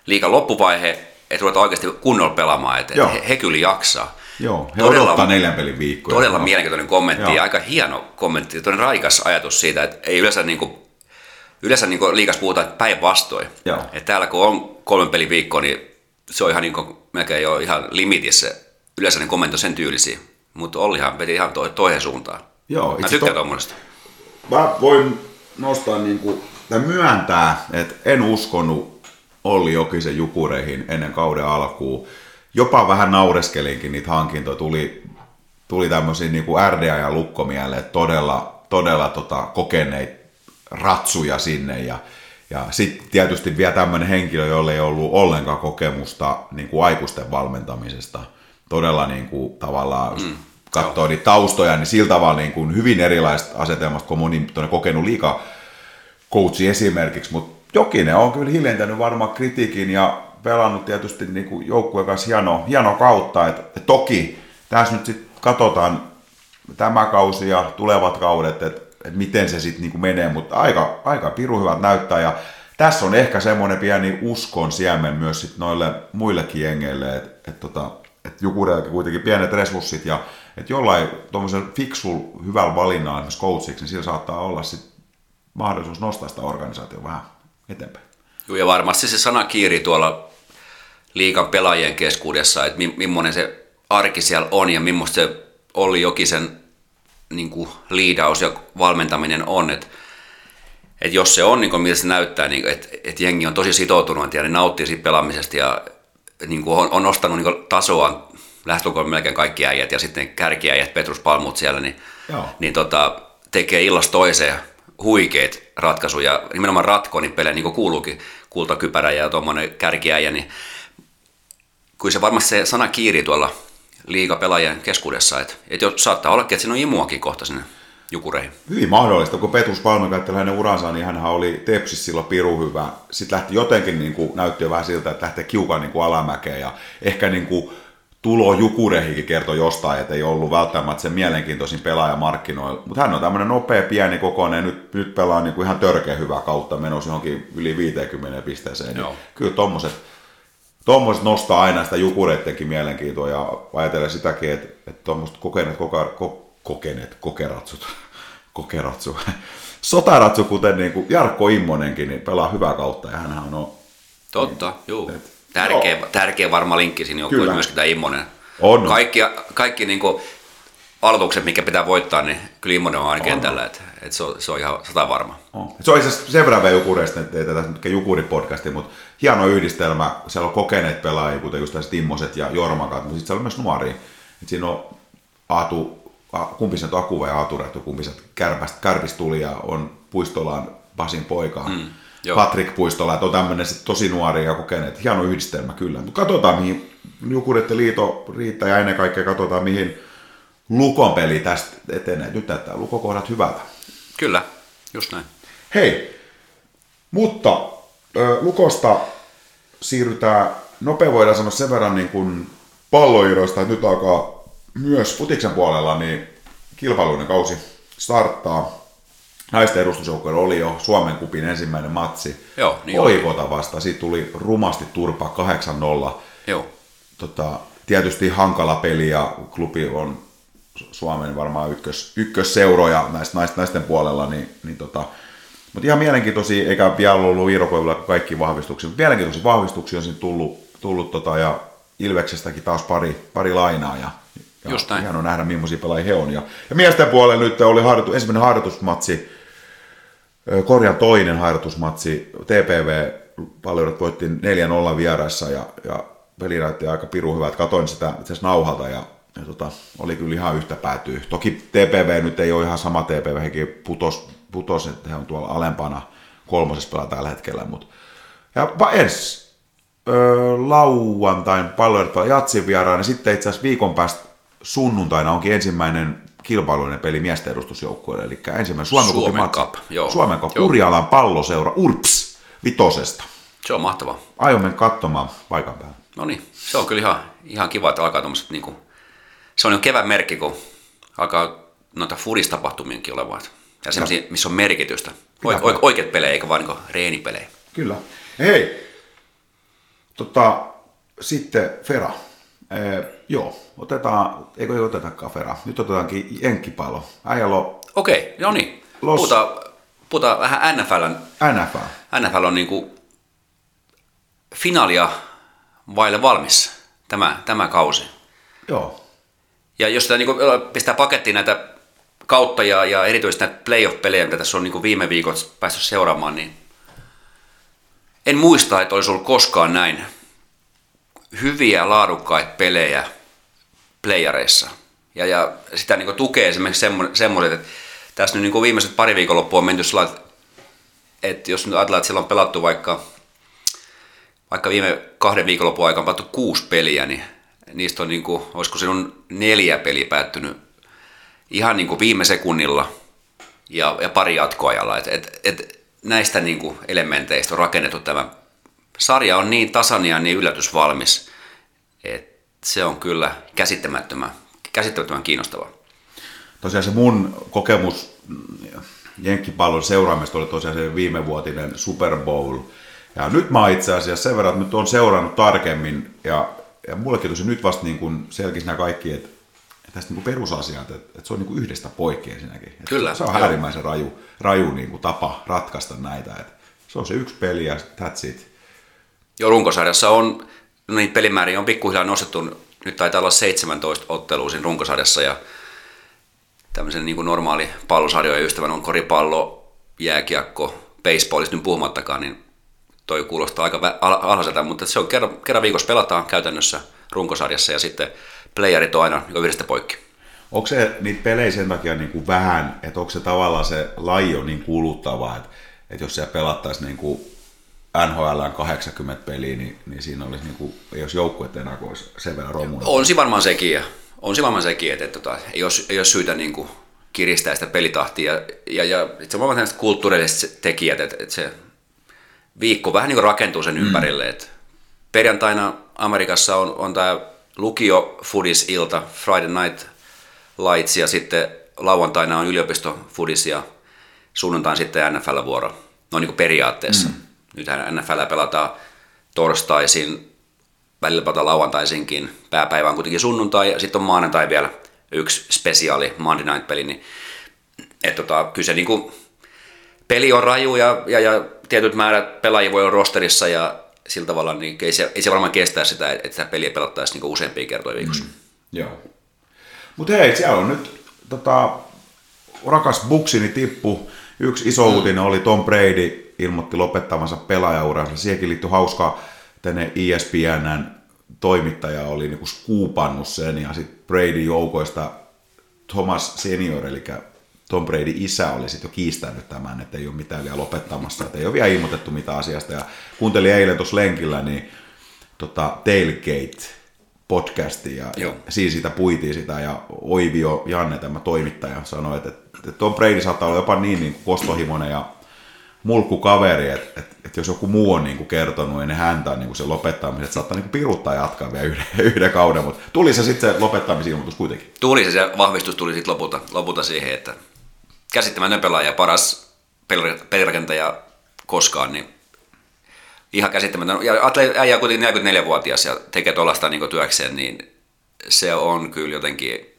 liikan loppuvaihe, että ruvetaan oikeasti kunnolla pelaamaan, että he, he kyllä jaksaa. Joo, he todella, odottaa neljän pelin viikkoja. Todella mielenkiintoinen kommentti Joo. ja aika hieno kommentti, todella raikas ajatus siitä, että ei yleensä, niin kuin, yleensä niin kuin liikas puhutaan päinvastoin. Että täällä kun on kolmen pelin viikko, niin se on ihan niin kuin, melkein jo ihan limitissä. Yleensä ne kommentti on sen tyylisiä, mutta Ollihan veti ihan to, toiseen suuntaan. Joo, Mä tykkään to... tuommoista. Mä voin nostaa niin kuin, tai myöntää, että en uskonut Olli Jokisen jukureihin ennen kauden alkuun jopa vähän naureskelinkin niitä hankintoja. Tuli, tuli tämmöisiä niin kuin RDA ja Lukkomielle todella, todella tota, kokeneita ratsuja sinne ja, ja sitten tietysti vielä tämmöinen henkilö, jolle ei ollut ollenkaan kokemusta niin kuin aikuisten valmentamisesta. Todella niin kuin, tavallaan, mm. katsoo niitä taustoja, niin sillä tavalla niin kuin hyvin erilaista asetelmasta kuin moni kokenut liika coachi esimerkiksi, mutta Jokinen on kyllä hiljentänyt varmaan kritiikin ja pelannut tietysti niin kuin joukkueen kanssa hieno, hieno kautta. Et, et toki tässä nyt sitten katsotaan tämä kausi ja tulevat kaudet, että et miten se sitten niin menee, mutta aika, aika piru hyvät näyttää. Ja tässä on ehkä semmoinen pieni uskon siemen myös sit noille muillekin jengeille, että et tota, et Jukurellakin kuitenkin pienet resurssit ja että jollain tuommoisella fiksul hyvällä valinnalla esimerkiksi coachiksi, niin sillä saattaa olla sit mahdollisuus nostaa sitä organisaatiota vähän eteenpäin. Joo, ja varmasti se sana kiiri tuolla liikan pelaajien keskuudessa, että millainen se arki siellä on ja millaista se Olli Jokisen niin kuin liidaus ja valmentaminen on, että et jos se on, niin kuin miltä se näyttää, niin että et jengi on tosi sitoutunut ja ne nauttii siitä pelaamisesta ja niin kuin on, on nostanut niin tasoa lähestulkoon melkein kaikki äijät ja sitten kärkiäijät, Petrus Palmut siellä, niin, niin tota, tekee illasta toiseen huikeet ratkaisuja, nimenomaan ratkonin pelejä, niin kuin kuuluukin, kultakypärä ja tuommoinen kärkiäjä, niin kyllä se varmasti se sana kiiri tuolla liigapelaajien keskuudessa, että, että jos saattaa olla, että siinä on imuakin kohta sinne jukureihin. Hyvin mahdollista, kun Petrus Palme katseli hänen uransa, niin hän oli Tepsis silloin piru hyvä. Sitten lähti jotenkin, niin kuin, näytti jo vähän siltä, että lähtee kiukan niin kuin alamäkeen ja ehkä niin kuin, tulo Jukurehikin kertoi jostain, että ei ollut välttämättä se mielenkiintoisin pelaaja markkinoilla. Mutta hän on tämmöinen nopea, pieni kokoinen, nyt, nyt pelaa niin kuin ihan törkeä hyvää kautta menossa johonkin yli 50 pisteeseen. Niin kyllä tommoset, tommoset nostaa aina sitä Jukureittenkin mielenkiintoa ja ajatellen sitäkin, että, että tuommoiset kokeneet, koka, ko, kokeneet kokeratsut, kokeratsu, sotaratsu, kuten niin kuin Jarkko Immonenkin, niin pelaa hyvää kautta ja hän on... Totta, niin, juu. Et, Tärkeä, no. tärkeä varma linkki siinä joukkueessa myöskin tämä Immonen. On. Kaikki, kaikki niin kuin aloitukset, mikä pitää voittaa, niin kyllä Immonen on aina kentällä, että, että se, on, se on ihan sata varma. On. Se on itse sen verran vielä Jukureista, että ei tätä nyt Jukuri-podcasti, mutta hieno yhdistelmä. Siellä on kokeneet pelaajia, kuten just tässä Timmoset ja Jormakat, mutta sitten siellä on myös nuoria. Et siinä on Aatu, kumpi se on Aku vai Aatu Rettu, kumpi se kärpistä tuli ja on Puistolaan Pasin poika. Mm Joo. Patrick Puistola, että on tämmöinen tosi nuori ja kokeneet. Hieno yhdistelmä kyllä. Mutta katsotaan, mihin Jukurit liito riittää ja ennen kaikkea katsotaan, mihin Lukon peli tästä etenee. Nyt näyttää lukokohdat hyvältä. Kyllä, just näin. Hei, mutta Lukosta siirrytään, nopea voidaan sanoa sen verran niin kuin palloiroista, että nyt alkaa myös futiksen puolella niin kilpailuinen kausi starttaa naisten edustusjoukkoilla oli jo Suomen kupin ensimmäinen matsi. Joo, niin Oikota vasta. Siitä tuli rumasti turpaa 8-0. Joo. Tota, tietysti hankala peli ja klubi on Suomen varmaan ykkös, ykkösseuroja näistä naisten, naisten puolella, niin, niin tota, mutta ihan mielenkiintoisia, eikä vielä ollut Iirokoivulla kaikki vahvistuksia, mutta mielenkiintoisia vahvistuksia on siinä tullut, tullut tota, ja Ilveksestäkin taas pari, pari lainaa ja, ja Just näin. hienoa nähdä millaisia pelaajia he on. Ja, ja miesten puolella nyt oli harjoitu, ensimmäinen harjoitusmatsi korjan toinen harjoitusmatsi, TPV paljon voitti 4-0 vieraissa ja, ja peli näytti aika piru hyvä, että katoin sitä itse nauhalta ja, ja tota, oli kyllä ihan yhtä päätyy. Toki TPV nyt ei ole ihan sama TPV, hekin putos, putos että he on tuolla alempana kolmosessa pelaa tällä hetkellä, mutta ja ensi lauantain paljon jatsin vieraan, ja sitten itse asiassa viikon päästä sunnuntaina onkin ensimmäinen kilpailuinen peli miesten edustusjoukkueelle, eli ensimmäinen Suomen, Suomen Cup, joo. Suomen Cup, Urjalan palloseura, URPS, vitosesta. Se on mahtavaa. Aion mennä katsomaan paikan päällä. No niin, se on kyllä ihan, ihan kiva, että alkaa tuommoiset, niin kuin, se on jo kevään merkki, kun alkaa noita fudistapahtumienkin olemaan. Ja semmoisia, missä on merkitystä. Oike, oike, oikeat pelejä, eikä vain niin reenipelejä. Kyllä. Hei, tota, sitten Fera. Ee, joo, otetaan, eikö ei oteta kafera, nyt otetaankin jenkkipalo. Äijälo. Okei, okay, no niin. Los... Puhutaan, puhutaan vähän NFLn. NFL. NFL on niin kuin finaalia vaille valmis tämä, tämä kausi. Joo. Ja jos sitä niin pistää pakettiin näitä kautta ja, ja erityisesti näitä playoff-pelejä, mitä tässä on niin viime viikot päässyt seuraamaan, niin en muista, että olisi ollut koskaan näin hyviä, laadukkaita pelejä playareissa. Ja, ja sitä niin tukee esimerkiksi semmoiset, että tässä nyt niin viimeiset pari viikonloppua on menty sillä että jos nyt ajatellaan, että siellä on pelattu vaikka, vaikka viime kahden viikonlopun aikana pelattu kuusi peliä, niin niistä on, niin kuin, olisiko sinun neljä peliä päättynyt ihan niin kuin viime sekunnilla ja, ja pari jatkoajalla. Et, et, et näistä niin kuin elementeistä on rakennettu tämä sarja on niin tasainen ja niin yllätysvalmis, että se on kyllä käsittämättömän, käsittämättömän kiinnostava. Tosiaan se mun kokemus Jenkkipallon seuraamista oli tosiaan se viimevuotinen Super Bowl. Ja nyt mä itse asiassa sen verran, että nyt on seurannut tarkemmin ja, ja mullekin tosi nyt vasta niin kuin selkisi nämä kaikki, että tästä niin perusasiat, että, että se on niin kuin yhdestä poikki ensinnäkin. Että Kyllä. Se on äärimmäisen raju, raju niin kuin tapa ratkaista näitä. Että se on se yksi peli ja that's it. Jo runkosarjassa on, niin pelimääriä on pikkuhiljaa nostettu, nyt taitaa olla 17 ottelua siinä runkosarjassa ja tämmöisen niin kuin normaali pallosarjojen ystävän on koripallo, jääkiekko, baseballista nyt puhumattakaan, niin toi kuulostaa aika alhaiselta, mutta se on kerran, kerran viikossa pelataan käytännössä runkosarjassa ja sitten playerit on aina niin yhdestä poikki. Onko se niitä pelejä sen takia niin kuin vähän, että onko se tavallaan se laji on niin kuluttava, että, että jos siellä pelattaisiin niin kuin NHL 80 peliä, niin, niin siinä olisi, niin kuin, jos joukkueet enää olisi sen verran romuna. On se varmaan sekin, ja on se varmaan sekin, että, että tota, ei, ole, ei ole syytä niin kuin kiristää sitä pelitahtia. Ja, ja, ja se on varmaan kulttuurilliset tekijät, että, että se viikko vähän niin kuin rakentuu sen mm. ympärille. Että perjantaina Amerikassa on, on tämä lukio Foodies ilta, Friday Night Lights, ja sitten lauantaina on yliopisto Foodies ja sunnuntain sitten NFL-vuoro. No niin kuin periaatteessa. Mm. Nythän NFL pelataan torstaisin, välillä pelataan lauantaisinkin, pääpäivä on kuitenkin sunnuntai, ja sitten on maanantai vielä yksi spesiaali Monday Night-peli, niin että tota, kyllä se niin kuin, peli on raju ja, ja, ja tietyt määrät pelaajia voi olla rosterissa ja sillä tavalla niin ei, se, ei se varmaan kestää sitä, että sitä peliä pelattaisiin niin useampia kertoja viikossa. Mm, joo. Mutta hei, siellä on nyt tota, rakas buksini tippu. Yksi iso mm. uutinen oli Tom Brady ilmoitti lopettavansa pelaajauransa. Siihenkin liittyi hauskaa, tänne ESPNn toimittaja oli niinku skuupannut sen ja sitten Brady joukoista Thomas Senior, eli Tom Brady isä oli sitten jo kiistänyt tämän, että ei ole mitään vielä lopettamassa, että ei ole vielä ilmoitettu mitään asiasta. Ja kuuntelin eilen tuossa lenkillä, niin tota, Tailgate podcasti ja, ja siinä sitä puitiin sitä ja Oivio Janne, tämä toimittaja, sanoi, että, että Tom Brady saattaa olla jopa niin, niin kostohimoinen ja mulkkukaveri, että, että, että jos joku muu on niin kuin kertonut ennen häntä niin kuin se lopettamisen, että saattaa niin kuin piruttaa jatkaa vielä yhden, yhden kauden, mutta tuli se sitten se lopettamisilmoitus kuitenkin? Tuli se, se vahvistus tuli sitten lopulta, lopulta siihen, että käsittämätön pelaaja, paras pelirakentaja koskaan, niin ihan käsittämätön. Ja äijä on kuitenkin 44-vuotias ja tekee tuollaista niin työkseen, niin se on kyllä jotenkin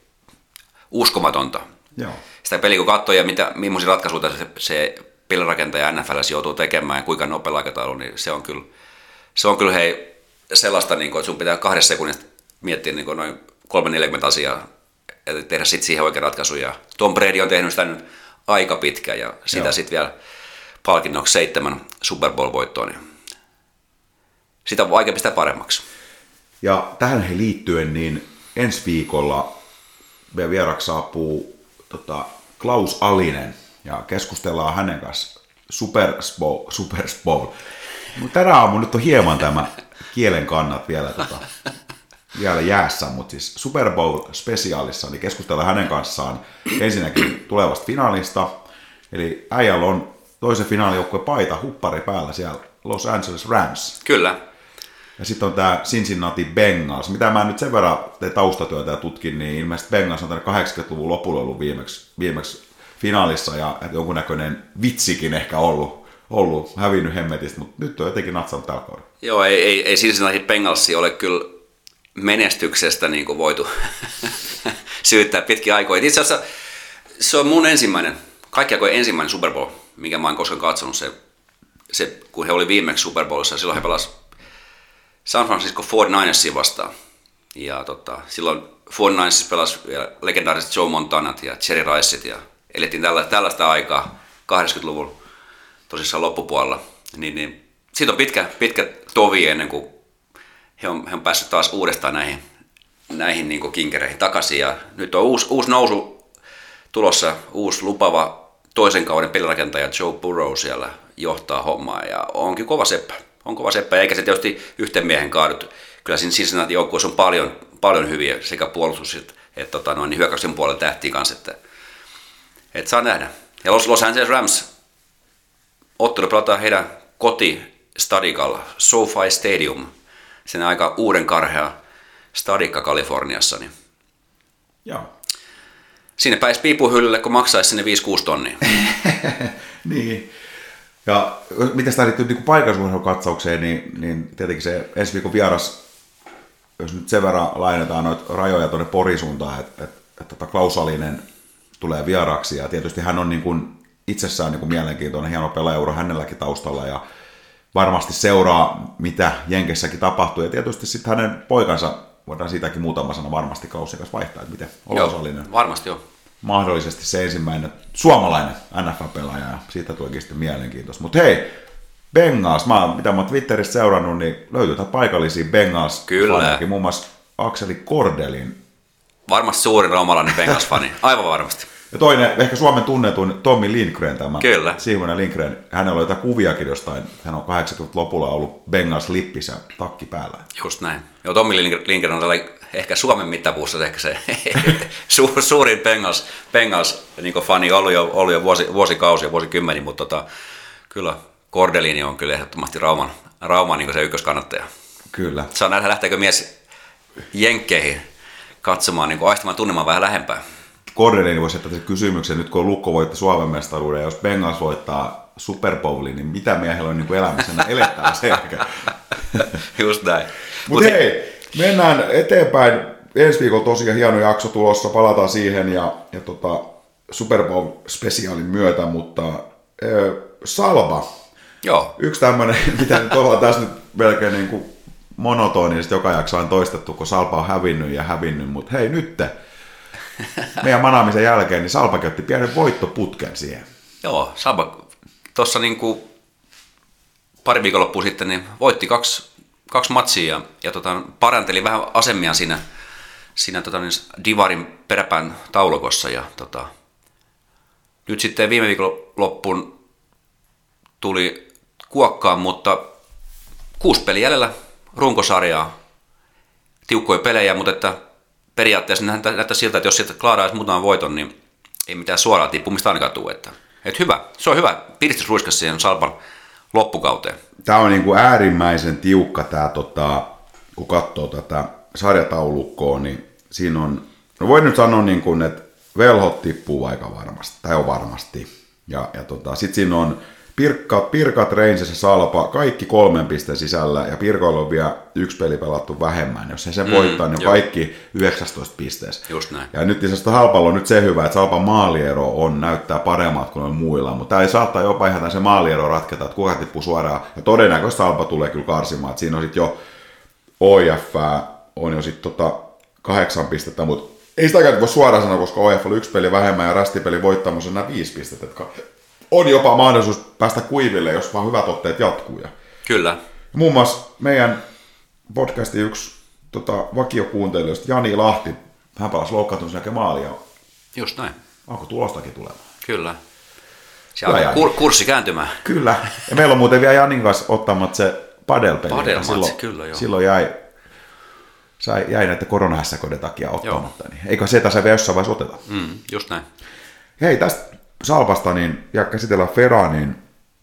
uskomatonta. Joo. Sitä peliä kun katsoo ja mitä, millaisia ratkaisuja se, se pelirakentaja NFLs joutuu tekemään, kuinka nopea aikataulu, niin se on kyllä, se on kyllä hei, sellaista, niin kuin, että sun pitää kahdessa sekunnissa miettiä niin kuin noin 340 asiaa ja tehdä sitten siihen oikea ratkaisu. Ja Tom Brady on tehnyt sitä nyt aika pitkä ja sitä sitten vielä palkinnoksi seitsemän Super Bowl-voittoa, niin sitä on vaikea pistää paremmaksi. Ja tähän he liittyen, niin ensi viikolla meidän vieraksi saapuu tota, Klaus Alinen ja keskustellaan hänen kanssa Super Bowl. Super Bowl. Tänä aamu nyt on hieman tämä kielen kannat vielä, tota, vielä jäässä, mutta siis Super Bowl spesiaalissa niin keskustellaan hänen kanssaan ensinnäkin tulevasta finaalista. Eli äijällä on toisen finaalijoukkueen paita, huppari päällä siellä Los Angeles Rams. Kyllä. Ja sitten on tämä Cincinnati Bengals. Mitä mä nyt sen verran taustatyötä ja tutkin, niin ilmeisesti Bengals on tänne 80-luvun lopulla ollut viimeksi, viimeksi finaalissa ja jonkunnäköinen vitsikin ehkä ollut, ollut hävinnyt hemmetistä, mutta nyt on jotenkin natsannut tällä kaudella. Joo, ei, ei, ei Cincinnati Bengalsi ole kyllä menestyksestä niin kuin voitu syyttää pitkin aikoja. Itse asiassa se on mun ensimmäinen, kaikki aikojen ensimmäinen Super Bowl, minkä mä oon koskaan katsonut. Se, se, kun he oli viimeksi Super Bowlissa, silloin he pelasivat San Francisco 49ersia vastaan. Ja tota, silloin 49ers pelasi vielä legendaariset Joe Montanat ja Jerry Riceit ja elettiin tällä, tällaista aikaa 80-luvun tosissaan loppupuolella. Niin, niin, siitä on pitkä, pitkä tovi ennen kuin he on, he on päässyt taas uudestaan näihin, näihin niin kinkereihin takaisin. Ja nyt on uusi, uusi nousu tulossa, uusi lupava toisen kauden pelirakentaja Joe Burrow siellä johtaa hommaa ja onkin kova seppä. On kova seppä, eikä se tietysti yhten miehen kaadut. Kyllä siinä Cincinnati joukkueessa on paljon, paljon hyviä sekä puolustus että, että tota, noin, niin hyökkäyksen puolella tähtiä kanssa, että, että saa nähdä. Ja Los, Los Angeles Rams ottelu pelataan heidän kotistadikalla, SoFi Stadium – sen aika uuden karhea stadikka Kaliforniassa. Niin Joo. Sinne pääsi piipuhyllylle, kun maksaisi sinne 5-6 tonnia. niin. Ja miten tämä liittyy niin paikallisuuskatsaukseen, niin, niin tietenkin se ensi viikon vieras, jos nyt sen verran lainetaan noita rajoja tuonne Porisuuntaan, että, että, että, että Klaus Alinen tulee vieraaksi ja tietysti hän on niin kuin itsessään niin kuin mielenkiintoinen, hieno pelaaja hänelläkin taustalla ja varmasti seuraa, mitä Jenkessäkin tapahtuu ja tietysti sitten hänen poikansa, voidaan siitäkin muutama sana varmasti Klausin kanssa vaihtaa, että miten Olosallinen. Varmasti joo. Mahdollisesti se ensimmäinen suomalainen NFL-pelaaja ja siitä tulikin sitten mielenkiintoista. Mutta hei, Bengals, mä, mitä mä oon Twitterissä seurannut, niin löytyy paikallisia Bengals. Kyllä. Muun muassa Akseli Kordelin. Varmasti suurin romalainen Bengals-fani, aivan varmasti. Ja toinen, ehkä Suomen tunnetun Tommi Lindgren, tämä Kyllä. Simonen Lindgren, hänellä on jotain kuviakin jostain, hän on 80-luvulla ollut Bengals lippissä takki päällä. Just näin. Joo, Tommi Lindgren on tällä ehkä Suomen mittapuussa ehkä se su, suurin Bengals, Bengals niin fani ollut jo, ollut jo vuosi, vuosikausia, vuosikymmeni, mutta tota, kyllä Kordelini on kyllä ehdottomasti Rauman, Rauman niin se ykköskannattaja. Kyllä. Saa nähdä, lähteekö mies jenkkeihin katsomaan, niin aistamaan tunnemaan vähän lähempää. Kordelini voisi jättää kysymyksen, nyt kun Lukko voitti Suomen mestaruuden, ja jos Bengals voittaa Super Bowlin, niin mitä miehellä on niin elämässä elettää sen jälkeen? Just näin. Mutta Mut hei, mennään eteenpäin. Ensi viikolla tosiaan hieno jakso tulossa, palataan siihen ja, ja tota, Super Bowl-spesiaalin myötä, mutta äh, Salva. Joo. Yksi tämmöinen, mitä nyt ollaan tässä nyt melkein niin kuin monotonisesti joka jakso on toistettu, kun Salpa on hävinnyt ja hävinnyt, mutta hei nyt meidän manaamisen jälkeen, niin Salpa otti pienen voittoputken siihen. Joo, Salpa tuossa niin kuin pari viikonloppua sitten niin voitti kaksi, kaksi matsia ja, ja tota, paranteli vähän asemia siinä, siinä tota, niin Divarin peräpään taulukossa. Ja, tota, nyt sitten viime viikonloppuun tuli kuokkaan, mutta kuusi peli jäljellä runkosarjaa, tiukkoja pelejä, mutta että periaatteessa näyttää, näyttää siltä, että jos sieltä klaaraisi muutaman voiton, niin ei mitään suoraa tippumista ainakaan tule. Että, että hyvä, se on hyvä piristysruiskas siihen Salpan loppukauteen. Tämä on niin kuin äärimmäisen tiukka tämä, tota, kun katsoo tätä sarjataulukkoa, niin siinä on, no voin nyt sanoa niin kuin, että velhot tippuu aika varmasti, tai on varmasti. Ja, ja tota, sitten siinä on Pirkka, Pirkat, Rangers ja Salpa, kaikki kolmen pisteen sisällä, ja Pirkoilla on vielä yksi peli pelattu vähemmän. Jos he sen mm, voittaa, niin jo. kaikki 19 pisteessä. Just näin. Ja nyt itse Halpalla on nyt se hyvä, että Salpan maaliero on, näyttää paremmat kuin muilla, mutta tämä ei saattaa jopa ihan se maaliero ratketa, että kuka tippuu suoraan. Ja todennäköisesti Salpa tulee kyllä karsimaan, että siinä on sitten jo OIF on jo sitten tota kahdeksan pistettä, mutta ei sitäkään voi suoraan sanoa, koska OIF oli yksi peli vähemmän ja rastipeli voittamassa nämä viisi pistettä on jopa mahdollisuus päästä kuiville, jos vaan hyvät otteet jatkuu. Ja Kyllä. Muun muassa meidän podcastin yksi tota, vakiokuuntelijoista, Jani Lahti, hän palasi loukkaantumisen jälkeen maalia. Just näin. Onko tulostakin tulemaan? Kyllä. Se on kur- kurssi kääntymään. Kyllä. Ja meillä on muuten vielä Janin kanssa ottamat se padelpeli. Padelmatsi, silloin, kyllä joo. Silloin jäi, sai, jäi näiden koronahässäköiden takia ottamatta. Niin eikö se tässä vielä jossain vaiheessa oteta? Mm, just näin. Hei, tästä Salpasta niin, ja käsitellään Feraa, niin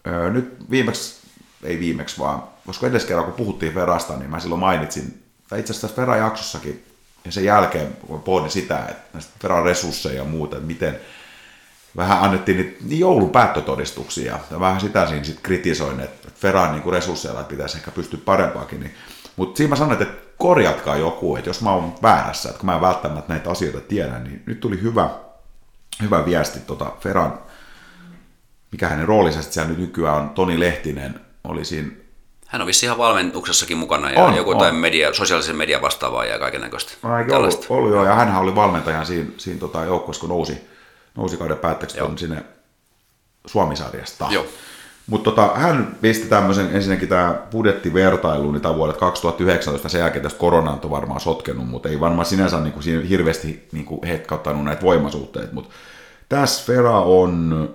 öö, nyt viimeksi, ei viimeksi vaan, koska edes kerran kun puhuttiin Ferasta, niin mä silloin mainitsin, tai itse asiassa Feran jaksossakin, ja sen jälkeen pohdin sitä, että näistä Feran resursseja ja muuta, että miten vähän annettiin niitä, niin joulun päättötodistuksia, ja vähän sitä siinä sitten kritisoin, että Feran niin resursseilla pitäisi ehkä pystyä parempaakin, niin, mutta siinä mä sanoin, että korjatkaa joku, että jos mä oon väärässä, että kun mä en välttämättä näitä asioita tiedä, niin nyt tuli hyvä hyvä viesti tota Feran, mikä hänen roolinsa siellä nyt nykyään on, Toni Lehtinen oli siinä hän on vissi ihan valmennuksessakin mukana ja on, joku on. media, sosiaalisen median vastaavaa ja kaiken näköistä. Ollut, ollut joo, ja hän oli valmentajan siinä, siinä tota joukkueessa, kun nousi, nousi kauden päätteeksi sinne Suomisarjasta. Joo. Mutta tota, hän pisti tämmöisen, ensinnäkin tämä budjettivertailu, tämä vuodet 2019, sen jälkeen tästä korona on varmaan sotkenut, mutta ei varmaan sinänsä niin kuin, hirveästi niin kuin hetkauttanut näitä voimasuhteita, mutta tässä Fera on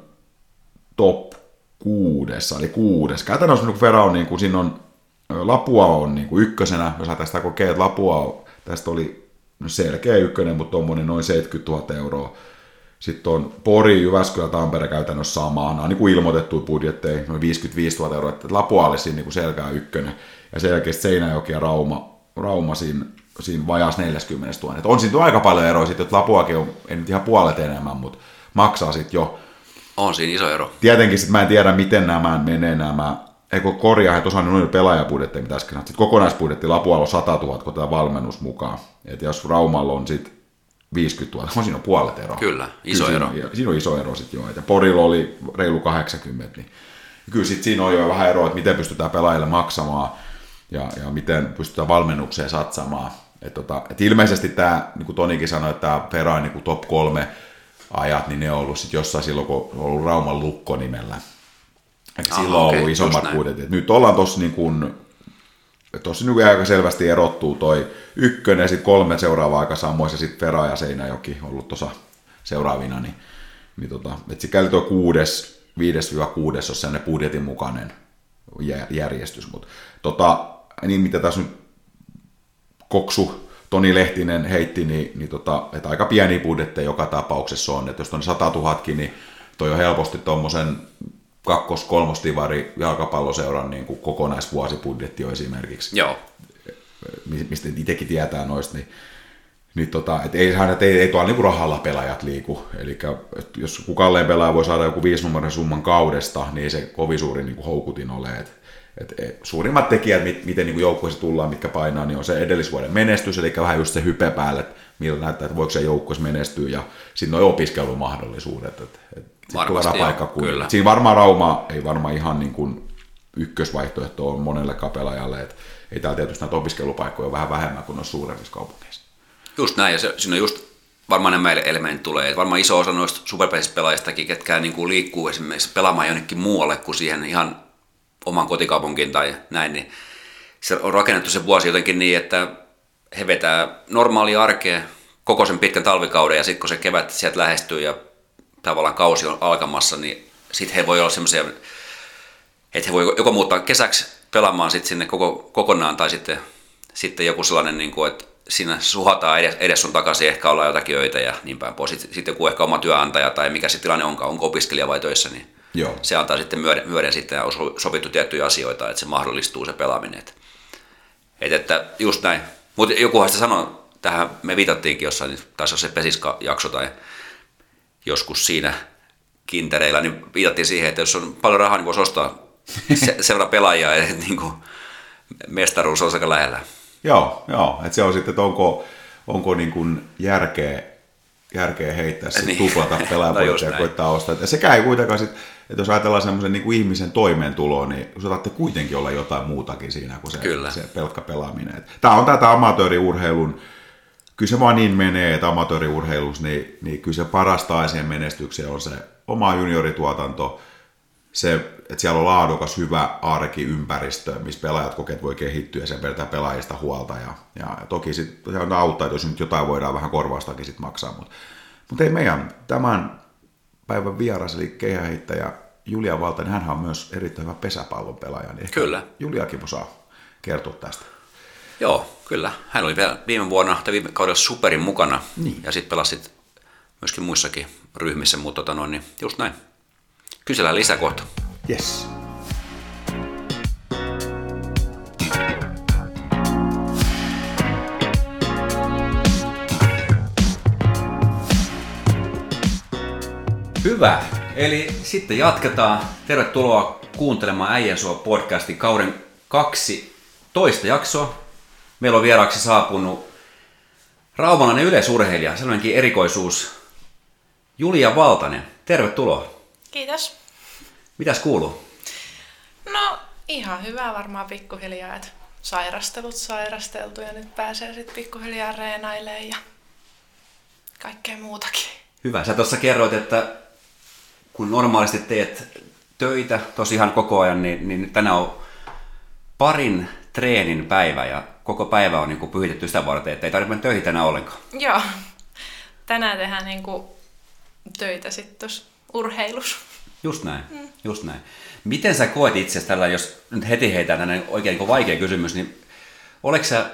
top kuudessa, eli kuudes. Käytännössä niin Fera on, niin kuin, siinä on, Lapua on niin kuin ykkösenä, jos tästä kokee, että Lapua tästä oli selkeä ykkönen, mutta tuommoinen noin 70 000 euroa sitten on Pori, Jyväskylä, Tampere käytännössä samaa. Nämä on niin ilmoitettu budjetteja, noin 55 000 euroa. Että Lapua oli siinä niin selkää ykkönen. Ja sen jälkeen Seinäjoki ja Rauma, Rauma siinä siinä vajaas 40 000. Et on siitä aika paljon eroa sitten, että Lapuakin on, ei nyt ihan puolet enemmän, mutta maksaa sitten jo. On siinä iso ero. Tietenkin sitten mä en tiedä, miten nämä menee nämä, eikö korjaa, että osaan noin pelaajabudjetteja, mitä äsken Sitten kokonaisbudjetti Lapualla on 100 000, kun tämä valmennus mukaan. Et jos Raumalla on sitten 50 000, on siinä on puolet eroa. Kyllä, iso Kyllä ero. Siinä on, siinä on iso ero sitten jo. Ja Porilla oli reilu 80, niin kyllä sitten siinä on jo vähän eroa, että miten pystytään pelaajille maksamaan ja, ja miten pystytään valmennukseen satsamaan. Et tota, et ilmeisesti tämä, niin kuin Tonikin sanoi, että tämä Ferrain niin top kolme ajat, niin ne on ollut sitten jossain silloin, kun on ollut Rauman lukko nimellä. Eli Aha, silloin on okei, ollut isommat budjetit. Nyt ollaan tuossa niin kuin, tuossa niin aika selvästi erottuu toi ykkönen ja sitten kolme seuraavaa aika samoissa, sitten Fera ja Seinäjoki ollut tuossa seuraavina, niin, niin tota, että sikäli tuo kuudes, viides kuudes on sellainen budjetin mukainen jä- järjestys, mutta tota, niin mitä tässä nyt Koksu, Toni Lehtinen heitti, niin, niin tota, että aika pieni budjetti joka tapauksessa on, että jos on 100 000, niin toi on helposti tuommoisen kakkos kolmostivari jalkapalloseuran niin kuin kokonaisvuosibudjetti on esimerkiksi, Joo, mi- mistä itsekin tietää noista, niin, niin tota, et ei, ei, ei, ei tuolla niinku rahalla pelaajat liiku. Eli jos kukalleen pelaaja voi saada joku viisinumeroisen summan kaudesta, niin ei se kovin suuri niinku houkutin ole. Et, et, et, suurimmat tekijät, mit, miten niinku joukkueessa tullaan, mitkä painaa, niin on se edellisvuoden menestys, eli vähän just se hype päälle, että millä näyttää, että voiko se joukkueessa menestyä, ja sitten nuo opiskelumahdollisuudet. Et, et kun- kyllä. Siinä varmaan Rauma ei varmaan ihan niin kuin ykkösvaihtoehto on monelle kapelaajalle, että ei täällä tietysti näitä opiskelupaikkoja ole vähän vähemmän kuin noissa suuremmissa kaupungeissa. just näin. Ja se, siinä on just varmaan nämä elementit tulee. Et varmaan iso osa noista superpelaajistakin, ketkä niin kuin liikkuu esimerkiksi pelaamaan jonnekin muualle kuin siihen ihan oman kotikaupunkiin tai näin, niin se on rakennettu se vuosi jotenkin niin, että he vetää normaalia arkea koko sen pitkän talvikauden ja sitten kun se kevät sieltä lähestyy ja tavallaan kausi on alkamassa, niin sitten he voi olla semmoisia, että he voi joko muuttaa kesäksi pelaamaan sit sinne koko, kokonaan tai sitten, sitten joku sellainen, niin kuin, että siinä suhataan edes, edes sun takaisin, ehkä ollaan jotakin öitä ja niin päin pois. Sitten, sitten joku ehkä oma työnantaja tai mikä se tilanne onkaan, onko opiskelija vai töissä, niin Joo. se antaa sitten myöden, myöden sitten ja on so- sovittu tiettyjä asioita, että se mahdollistuu se pelaaminen. Et, et, että just näin. Mutta jokuhan sitä sanoi, tähän me viitattiinkin jossain, niin taisi olla se Pesiska-jakso tai joskus siinä kintereillä, niin viitattiin siihen, että jos on paljon rahaa, niin voisi ostaa se, sen verran pelaajia, että niin kuin mestaruus on aika lähellä. Joo, joo. että se on sitten, että onko, onko niin kuin järkeä, järkeä heittää sitten Niin. tuplata No pelaajapuolta ja koittaa ostaa. Ja sekä ei kuitenkaan sit, että jos ajatellaan semmoisen niin kuin ihmisen toimeentuloa, niin saatatte kuitenkin olla jotain muutakin siinä kuin se, Kyllä. se pelkkä pelaaminen. Tämä on tätä amatööriurheilun, kyllä se vaan niin menee, että amatööriurheilus, niin, niin kyllä se parasta siihen menestykseen on se oma juniorituotanto, se, että siellä on laadukas, hyvä arkiympäristö, missä pelaajat kokee, että voi kehittyä ja sen verran pelaajista huolta. Ja, ja toki sitten se auttaa, että jos nyt jotain voidaan vähän korvaustakin sit maksaa. Mutta mut ei meidän tämän päivän vieras, eli keihäheittäjä Julia Valtanen, hän on myös erittäin hyvä pesäpallon pelaaja. Niin Kyllä. Juliakin saa kertoa tästä. Joo, kyllä. Hän oli vielä viime vuonna tai viime kaudella superin mukana Niin. ja sitten pelasi sit myöskin muissakin ryhmissä, mutta tota noin, niin just näin. Kysellään lisää kohta. Yes. Hyvä. Eli sitten jatketaan. Tervetuloa kuuntelemaan Äijän Suo podcastin kauden kaksi toista jaksoa. Meillä on vieraaksi saapunut raumalainen yleisurheilija, sellainenkin erikoisuus, Julia Valtanen. Tervetuloa. Kiitos. Mitäs kuuluu? No ihan hyvä varmaan pikkuhiljaa, että sairastelut sairasteltu ja nyt pääsee sitten pikkuhiljaa reenailemaan ja kaikkea muutakin. Hyvä. Sä tuossa kerroit, että kun normaalisti teet töitä tosiaan koko ajan, niin, niin tänään on parin treenin päivä ja koko päivä on niin kuin pyhitetty sitä varten, että ei tarvitse mennä töihin tänään ollenkaan. Joo. Tänään tehdään niinku töitä sitten tuossa urheilus. Just näin, mm. just näin. Miten sä koet itse tällä, jos nyt heti heitään tänne oikein niin vaikea kysymys, niin oletko sä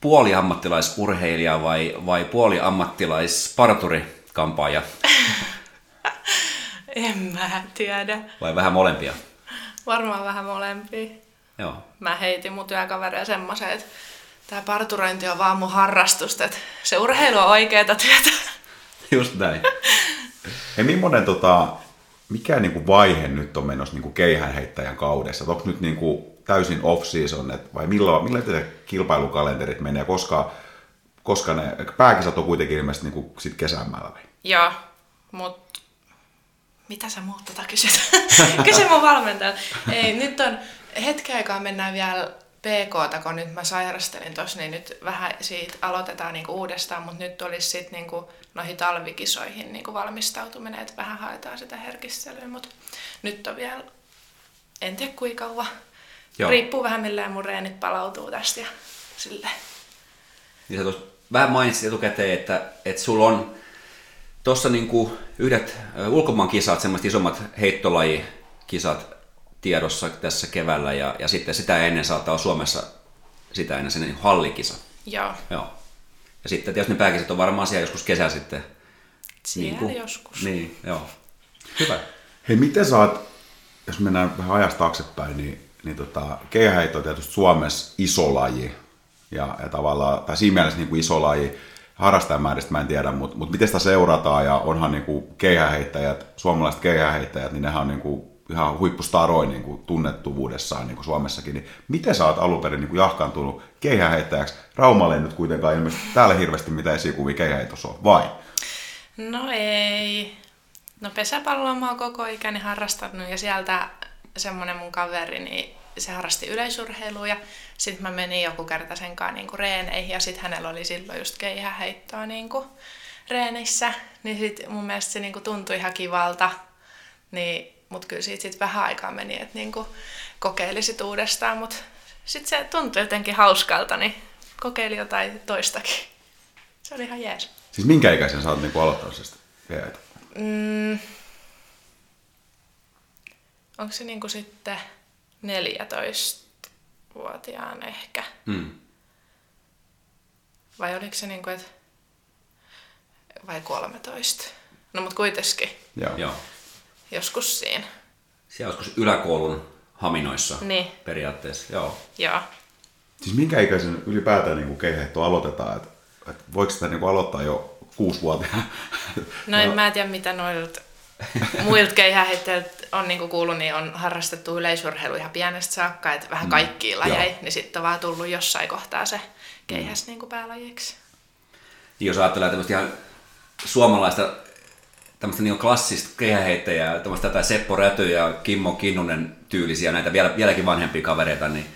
puoli ammattilaisurheilija vai, vai puoli ammattilaisparturikampaaja En mä tiedä. vai vähän molempia? Varmaan vähän molempia. Joo, Mä heitin mun työkaveria semmoiseen, että tää parturointi on vaan mun harrastusta, että se urheilu on oikeeta työtä. Just näin. Hei, millainen tota, mikä niinku vaihe nyt on menossa niinku keihäänheittäjän kaudessa? Onko nyt niinku täysin off-season, et vai milloin, milloin te kilpailukalenterit menee, koska, koska ne pääkisat on kuitenkin ilmeisesti niinku sit kesämällä? Joo, mut mitä sä muut tota kysyt? Kysy mun valmentajalta. Ei, nyt on hetken aikaa mennään vielä PK, kun nyt mä sairastelin tossa, niin nyt vähän siitä aloitetaan niinku uudestaan, mutta nyt olisi sitten niinku noihin talvikisoihin niinku valmistautuminen, että vähän haetaan sitä herkistelyä, mutta nyt on vielä, en tiedä kuinka kauan. Joo. Riippuu vähän milleen mun reenit palautuu tästä ja silleen. Niin sä tuossa vähän mainitsit etukäteen, että, että sulla on tuossa niinku yhdet ulkomaan kisat, semmoiset isommat heittolajikisat tiedossa tässä keväällä ja, ja sitten sitä ennen saattaa olla Suomessa sitä ennen sen niinku hallikisa. Joo, Joo. Ja sitten tietysti ne pääkisat on varmaan siellä joskus kesällä sitten. siellä Niinku- joskus. Niin, joo. Hyvä. Hei, miten sä oot, jos mennään vähän ajasta taaksepäin, niin, niin tota, keihäheitto on tietysti Suomessa iso laji. Ja, ja tavallaan, tai siinä mielessä niin kuin iso laji, harrastajamääristä mä en tiedä, mutta, mutta miten sitä seurataan, ja onhan niin kuin keihäheittäjät, suomalaiset keihäheittäjät, niin nehän on niin kuin ihan huippustaroin niin kuin tunnettuvuudessaan niin kuin Suomessakin. Niin miten sä oot alun perin niin kuin jahkantunut keihäheittäjäksi? Raumalle nyt kuitenkaan ilmeisesti täällä hirveästi mitään esikuvia keihäheitossa ole, vai? No ei. No pesäpalloa mä oon koko ikäni harrastanut ja sieltä semmonen mun kaveri, niin se harrasti yleisurheilua ja sitten mä menin joku kerta sen kanssa niinku reeneihin ja sitten hänellä oli silloin just keihäheittoa niinku reenissä. Niin sit mun mielestä se niinku tuntui ihan kivalta. Niin, mut kyllä siitä sit vähän aikaa meni, että niinku kokeilisit uudestaan, mut sitten se tuntui jotenkin hauskalta, niin kokeili jotain toistakin. Se oli ihan jees. Siis minkä ikäisen sä oot niin kuin aloittanut sitä keihäheittoa? Mm. Onko se niinku sitten 14-vuotiaan ehkä? Mm. Vai oliko se niinku, et... vai 13? No mut kuitenkin, Joo. Joo. Joskus siinä. Siellä joskus yläkoulun haminoissa Niin. periaatteessa. Joo. Joo. Siis minkä ikäisen ylipäätään niin keihäheitto aloitetaan? Että et voiko sitä niin kuin aloittaa jo kuusivuotiaana? No en mä tiedä mitä noilta muilta keihäheittäjiltä on niinku kuullut, niin on harrastettu yleisurheilu ihan pienestä saakka, että vähän kaikkia lajeja, joo. niin sitten on vaan tullut jossain kohtaa se keihäs niinku päälajiksi. Niin jos ajattelee tämmöistä ihan suomalaista tämmöistä niin klassista keihäheittäjää, tämmöistä tätä Seppo Räty ja Kimmo Kinnunen tyylisiä, näitä vielä, vieläkin vanhempia kavereita, niin,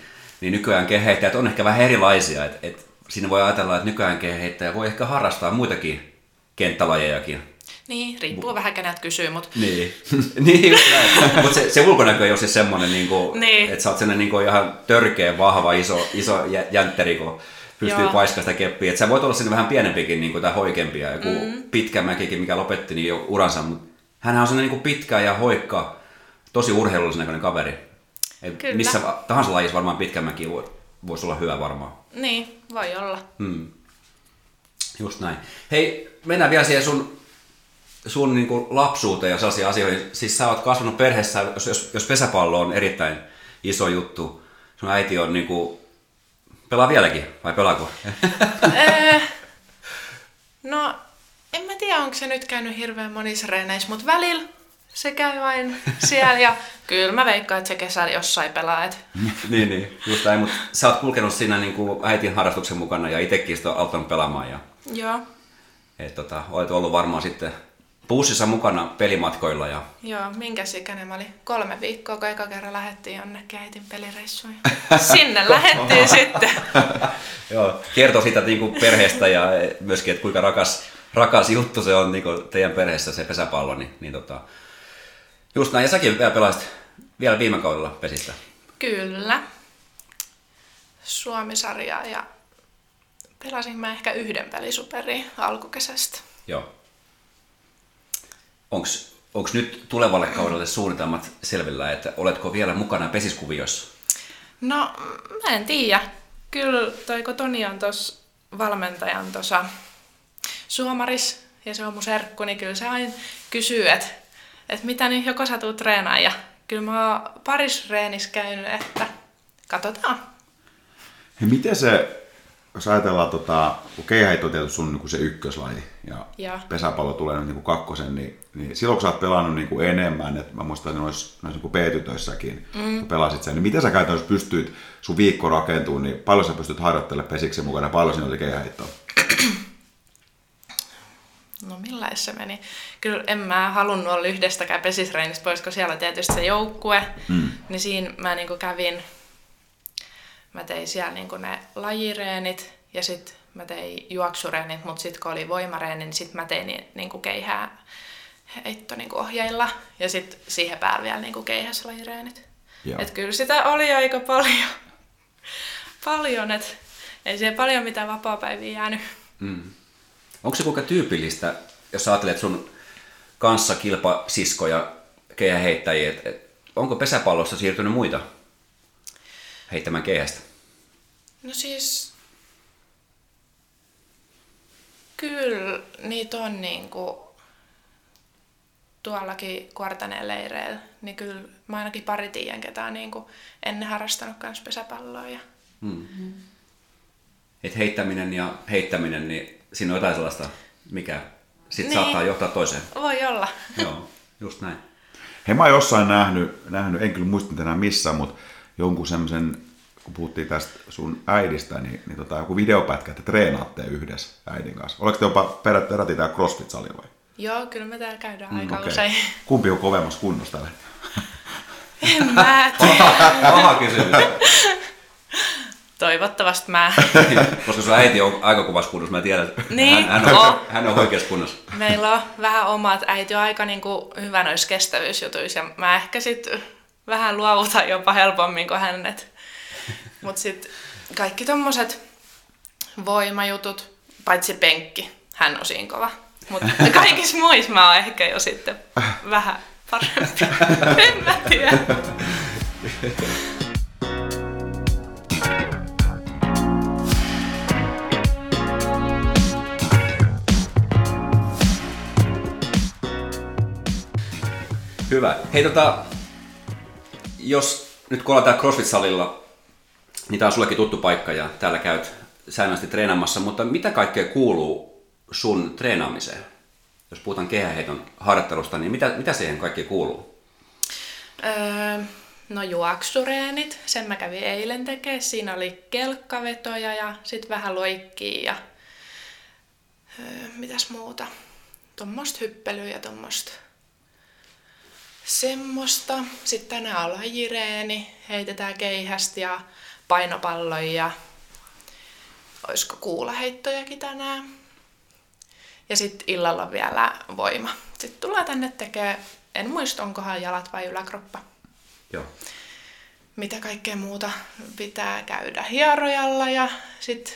niin nykyään keihäheittäjät on ehkä vähän erilaisia. Et, et siinä voi ajatella, että nykyään keihäheittäjä voi ehkä harrastaa muitakin kenttälajejakin. Niin, riippuu vähän keneltä kysyy, mutta Niin, niin. Mutta se, se ulkonäkö ei ole siis semmoinen, niinku, Niin. että sä oot sellainen niinku ihan törkeä, vahva, iso, iso jä- jäntteri, kun pystyy Joo. paiskaa sitä keppiä. Et sä voit olla sinne vähän pienempikin niinku, tai hoikempi. ja Joku mm. Pitkämäkikin, mikä lopetti niin jo uransa, mutta hänhän on sellainen niinku pitkä ja hoikka, tosi urheilullisen näköinen kaveri. Et Kyllä. missä tahansa lajissa varmaan Pitkämäki voi- voisi olla hyvä varmaan. niin, voi olla. Hmm. Just näin. Hei, mennään vielä siihen sun, sun niin kuin lapsuuteen ja sellaisiin asioihin. Siis sä oot kasvanut perheessä, jos, jos, jos pesäpallo on erittäin iso juttu. Sun äiti on niin kuin, pelaa vieläkin, vai pelaako? Öö, no, en mä tiedä, onko se nyt käynyt hirveän monissa reeneissä, mutta välillä se käy aina siellä. Ja kyllä mä veikkaan, että se kesällä jossain pelaa. Et niin, niin, just näin. Mutta sä oot kulkenut siinä niin kuin äitin harrastuksen mukana ja itsekin sitä auttanut pelaamaan. Ja, joo, et, tota, olet ollut varmaan sitten bussissa mukana pelimatkoilla ja joo, minkäs ikäinen mä olin? Kolme viikkoa, kun eka kerran lähdettiin jonnekin äitin pelireissuun. Sinne lähettiin sitten. Joo, kertoo siitä niin kuin perheestä ja myöskin, että kuinka rakas, rakas juttu se on niin kuin teidän perheessä se pesäpallo. Niin, niin tota, just näin. Ja säkin vielä pelasit vielä viime kaudella pesistä. Kyllä. Suomisarjaa ja pelasin mä ehkä yhden pelisuperiin alkukesästä. Joo. Onks, onks nyt tulevalle kaudelle suunnitelmat selvillä, että oletko vielä mukana pesiskuviossa? No, mä en tiedä. Kyllä toi Toni on tos valmentajan tuossa Suomaris, ja se on mun serkku, niin kyllä se aina kysyy, että et mitä nyt joko sä tuut treenaan, ja kyllä mä oon paris reenissä käynyt, että katsotaan. Hei, miten se, jos ajatellaan, tota, kun keihäit on tietysti sun niin se ykköslaji ja, Ja. pesäpallo tulee nyt niin kakkosen, niin, niin silloin kun sä oot pelannut niin kuin enemmän, että mä muistan noissa, noissa niin B-tytöissäkin, mm. kun pelasit sen, niin miten sä käytännössä pystyit, sun viikko rakentuu, niin paljon sä pystyt harjoittelemaan pesiksen mukana, paljon siinä oli keihäittoa? No millä se meni? Kyllä en mä halunnut olla yhdestäkään pesisreinistä pois, kun siellä on tietysti se joukkue. Mm. Niin siinä mä niinku kävin, mä tein siellä niinku ne lajireenit ja sitten mä tein juoksureenit, mutta sitten kun oli voimareeni, niin sitten mä tein ni- niinku keihää heitto niinku ohjeilla ja sitten siihen päällä vielä niinku keihäslajireenit. Joo. Et kyllä sitä oli aika paljon, paljon että ei siihen paljon mitään vapaa-päiviä jäänyt. Onko se kuinka tyypillistä, jos ajattelet sun kanssa kilpasiskoja, keihäheittäjiä, onko pesäpallosta siirtynyt muita heittämään keihästä? No siis... Kyllä niitä on niinku tuollakin Kuortaneen leireillä, niin kyllä mä ainakin pari tiedän, ketä on niinku ennen harrastanut kans pesäpalloa. Ja... Et heittäminen ja heittäminen, niin siinä on jotain sellaista, mikä sitten Niin. saattaa johtaa toiseen. Voi olla. Joo, just näin. Hei, mä oon jossain nähnyt, nähnyt en kyllä muista enää missään, mutta jonkun semmoisen, kun puhuttiin tästä sun äidistä, niin, niin tota, joku videopätkä, että treenaatte yhdessä äidin kanssa. Oliko te jopa perät, peräti tää CrossFit-sali vai? Joo, kyllä me täällä käydään aika okei. usein. Kumpi on kovemmassa kunnossa tällä? En mä tiedä. Paha kysymys. Toivottavasti mä. Koska sun äiti on aika kovassa kunnossa, mä tiedän. että Niin, hän, hän, on, on. hän on oikeassa kunnossa. Meillä on vähän omat, äiti on aika niinku hyvä noissa kestävyysjutuissa ja mä ehkä sit vähän luovutan jopa helpommin kuin hänet. Mut sit kaikki tommoset voimajutut, paitsi penkki, hän on siinä kova. Mutta kaikissa muissa mä oon ehkä jo sitten vähän parempi. en mä tiedä. Hyvä. Hei tota, jos nyt kun ollaan CrossFit-salilla, niin tää on sullekin tuttu paikka ja täällä käyt säännöllisesti treenaamassa, mutta mitä kaikkea kuuluu sun treenaamiseen? Jos puhutaan kehäheiton harjoittelusta, niin mitä, mitä siihen kaikki kuuluu? Öö, no juoksureenit, sen mä kävin eilen tekemään. Siinä oli kelkkavetoja ja sitten vähän loikkia ja öö, mitäs muuta. Tuommoista hyppelyä ja tuommoista semmoista. Sitten tänään on lajireeni, heitetään keihästi ja painopalloja ja olisiko kuulaheittojakin tänään. Ja sitten illalla on vielä voima. Sitten tulee tänne tekee, en muista onkohan jalat vai yläkroppa. Joo. Mitä kaikkea muuta pitää käydä hierojalla ja sitten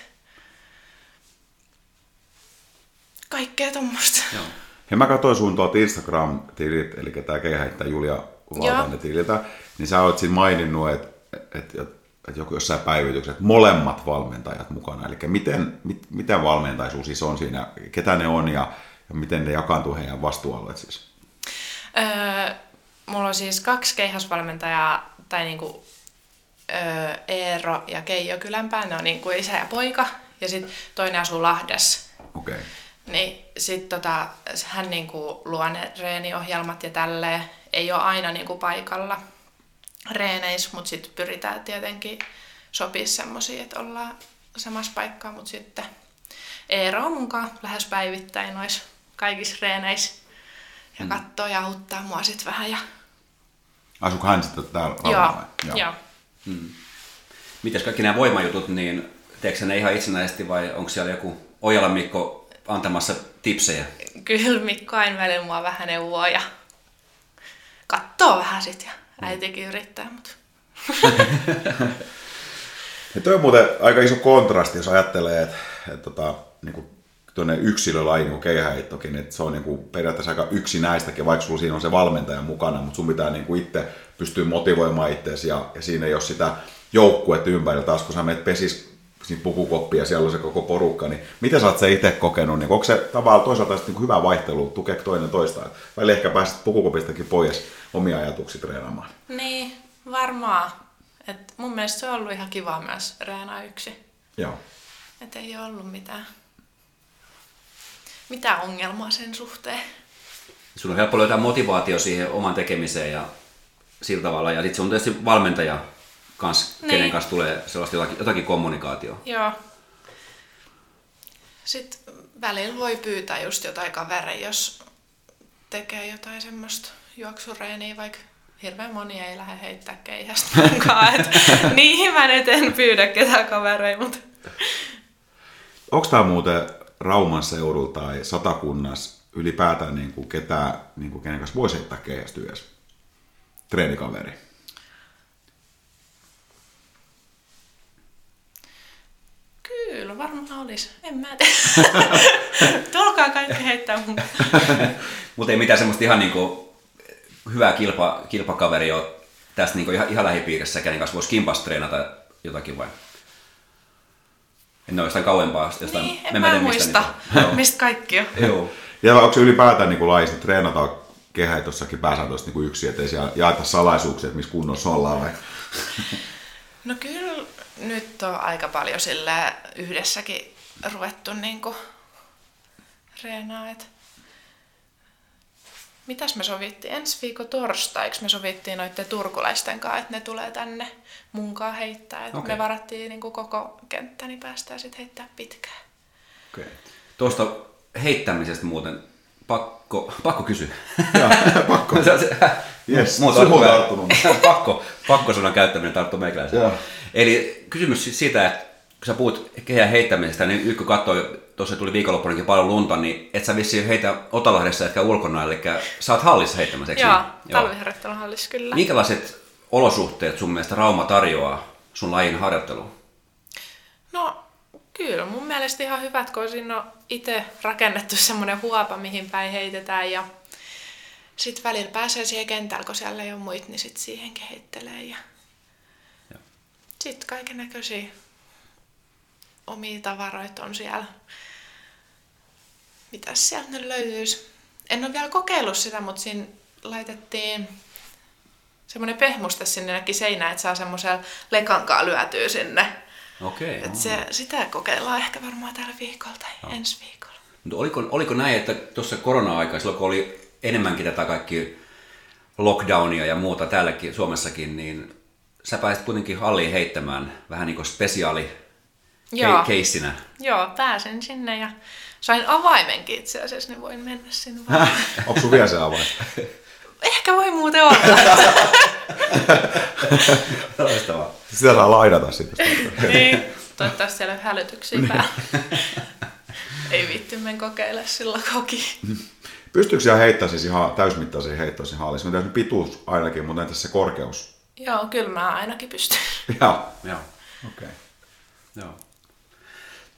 kaikkea tuommoista. Joo. Ja mä katsoin sun tuolta Instagram-tilit, eli tämä keihäittäjä Julia Valtainen tililtä, niin sä oot siinä maininnut, että et, et, et joku jossain päivityksessä, että molemmat valmentajat mukana. Eli miten, mit, miten valmentaisuus siis on siinä, ketä ne on ja, ja miten ne jakaantuu heidän vastuualueet siis? Öö, mulla on siis kaksi keihäsvalmentajaa, tai niinku öö, Eero ja Keijo Kylänpää, ne on niinku isä ja poika, ja sitten toinen asuu Lahdessa. Okei. Okay. Niin sit tota, hän niinku luo ne reeniohjelmat ja tälleen. Ei ole aina niinku paikalla reeneissä, mutta sitten pyritään tietenkin sopii semmosia, että ollaan samassa paikkaa, mutta sitten Eero on mukaan lähes päivittäin noissa kaikissa reeneissä. Ja katsoo ja auttaa mua sitten vähän. Ja... Asuuko hän sitten täällä Joo, Raumalla? joo. Mites kaikki nämä voimajutut, niin teekö ne ihan itsenäisesti vai onko siellä joku Ojala Mikko antamassa tipsejä? Kyllä Mikko aina välillä mua vähän neuvoo ja katsoo vähän sit ja äitikin yrittää, mutta Ja toi on muuten aika iso kontrasti, jos ajattelee, että, että tota, niin kuin tuonne yksilölaji, niin keihäheittokin, että se on niin kuin periaatteessa aika yksinäistäkin, vaikka sulla siinä on se valmentaja mukana, mutta sun pitää niin kuin itse pystyä motivoimaan itseäsi ja, ja siinä ei ole sitä joukkuetta ympärillä. Taas kun sä menet pesis siinä pukukoppia ja siellä on se koko porukka, niin miten sä oot se itse kokenut? Niin onko se tavallaan toisaalta sitten niin hyvä vaihtelu, tukeeko toinen toista? Vai ehkä pääsit pukukopistakin pois omia ajatuksia treenaamaan? niin, varmaan. Et mun mielestä se on ollut ihan kiva myös reenaa yksi. Joo. Et ei ole ollut mitään, mitään ongelmaa sen suhteen. Sulla on helppo löytää motivaatio siihen oman tekemiseen ja sillä tavalla. Ja sitten se on tietysti valmentaja kanssa, niin. kenen kanssa tulee sellaista jotakin, jotakin kommunikaatioa. Joo. Sitten välillä voi pyytää just jotain kavereja, jos tekee jotain semmoista juoksureeniä, vaikka hirveän moni ei lähde heittää keihästä mukaan. Et niihin mä nyt en pyydä ketään kavereja, mutta... Onko tämä muuten Rauman seudulla tai Satakunnassa ylipäätään niin kuin ketään, niin kuin kenen kanssa voisi heittää keihästä yhdessä? Treenikaveri. Kyllä, varmaan olisi. En mä tiedä. Tulkaa kaikki heittää mun. Mutta ei mitään semmoista ihan niinku hyvää kilpa, kilpakaveri ole tästä niinku ihan, ihan lähipiirissä, kenen kanssa voisi kimpas treenata jotakin vai? En ole jostain kauempaa. Jostain, Niin, en mä muista, Niitä. mistä kaikki on. Joo. Ja onko se ylipäätään niin lajista treenataan kehä tuossakin pääsääntöisesti niin yksi, ettei siellä jaeta salaisuuksia, että missä kunnossa ollaan vai? No kyllä nyt on aika paljon sillä yhdessäkin ruvettu niinku reenaa. Et mitäs me sovittiin? Ensi viikon torstaiksi me sovittiin noiden turkulaisten kanssa, että ne tulee tänne munkaan heittää. Et Okei. Me varattiin niinku koko kenttä, niin päästään sitten heittää pitkään. Okay. Tuosta heittämisestä muuten pakko, pakko kysyä. Joo, pakko. Se on se- Yes, Muuta on tarttunut. pakko, pakko sanan käyttäminen tarttuu meikäläisen. Eli kysymys siis siitä, että kun sä puhut kehän heittämisestä, niin Ykkönen katsoi, tuossa tuli viikonloppunakin paljon lunta, niin et sä vissiin heitä Otalahdessa etkä ulkona, eli sä oot hallissa heittämässä, eikö Joo, niin? talviharjoitteluhallissa kyllä. Minkälaiset olosuhteet sun mielestä Rauma tarjoaa sun lajin harjoitteluun? No kyllä, mun mielestä ihan hyvät, kun siinä on itse rakennettu semmoinen huopa, mihin päin heitetään ja sitten välillä pääsee siihen kentällä, kun siellä ei ole muita, niin sitten siihenkin heittelee ja. Sitten kaiken näköisiä omia tavaroita on siellä. Mitäs sieltä nyt löytyisi? En ole vielä kokeillut sitä, mutta siinä laitettiin semmoinen pehmuste sinne ainakin seinään, että saa semmoisella lekankaa lyötyä sinne. Okei. Et se, sitä kokeillaan ehkä varmaan tällä viikolla tai ensi viikolla. Mutta oliko, oliko näin, että tuossa korona-aikaa, silloin kun oli enemmänkin tätä kaikki lockdownia ja muuta täälläkin Suomessakin, niin sä pääsit kuitenkin halliin heittämään vähän niin kuin spesiaali Joo. keissinä. Joo, pääsin sinne ja sain avaimenkin itse asiassa, niin voin mennä sinne vaan. Onko sun vielä se avain? Ehkä voi muuten olla. Loistavaa. Sitä saa lainata sitten. niin. Toivottavasti siellä on hälytyksiä päällä. Ei viitti men kokeile sillä koki. Pystyykö siellä heittää siis ihan täysmittaisia heittoisia hallissa? Mitä pituus ainakin, mutta entäs se korkeus? Joo, kyllä mä ainakin pystyn. Joo. Joo. Okei. Joo.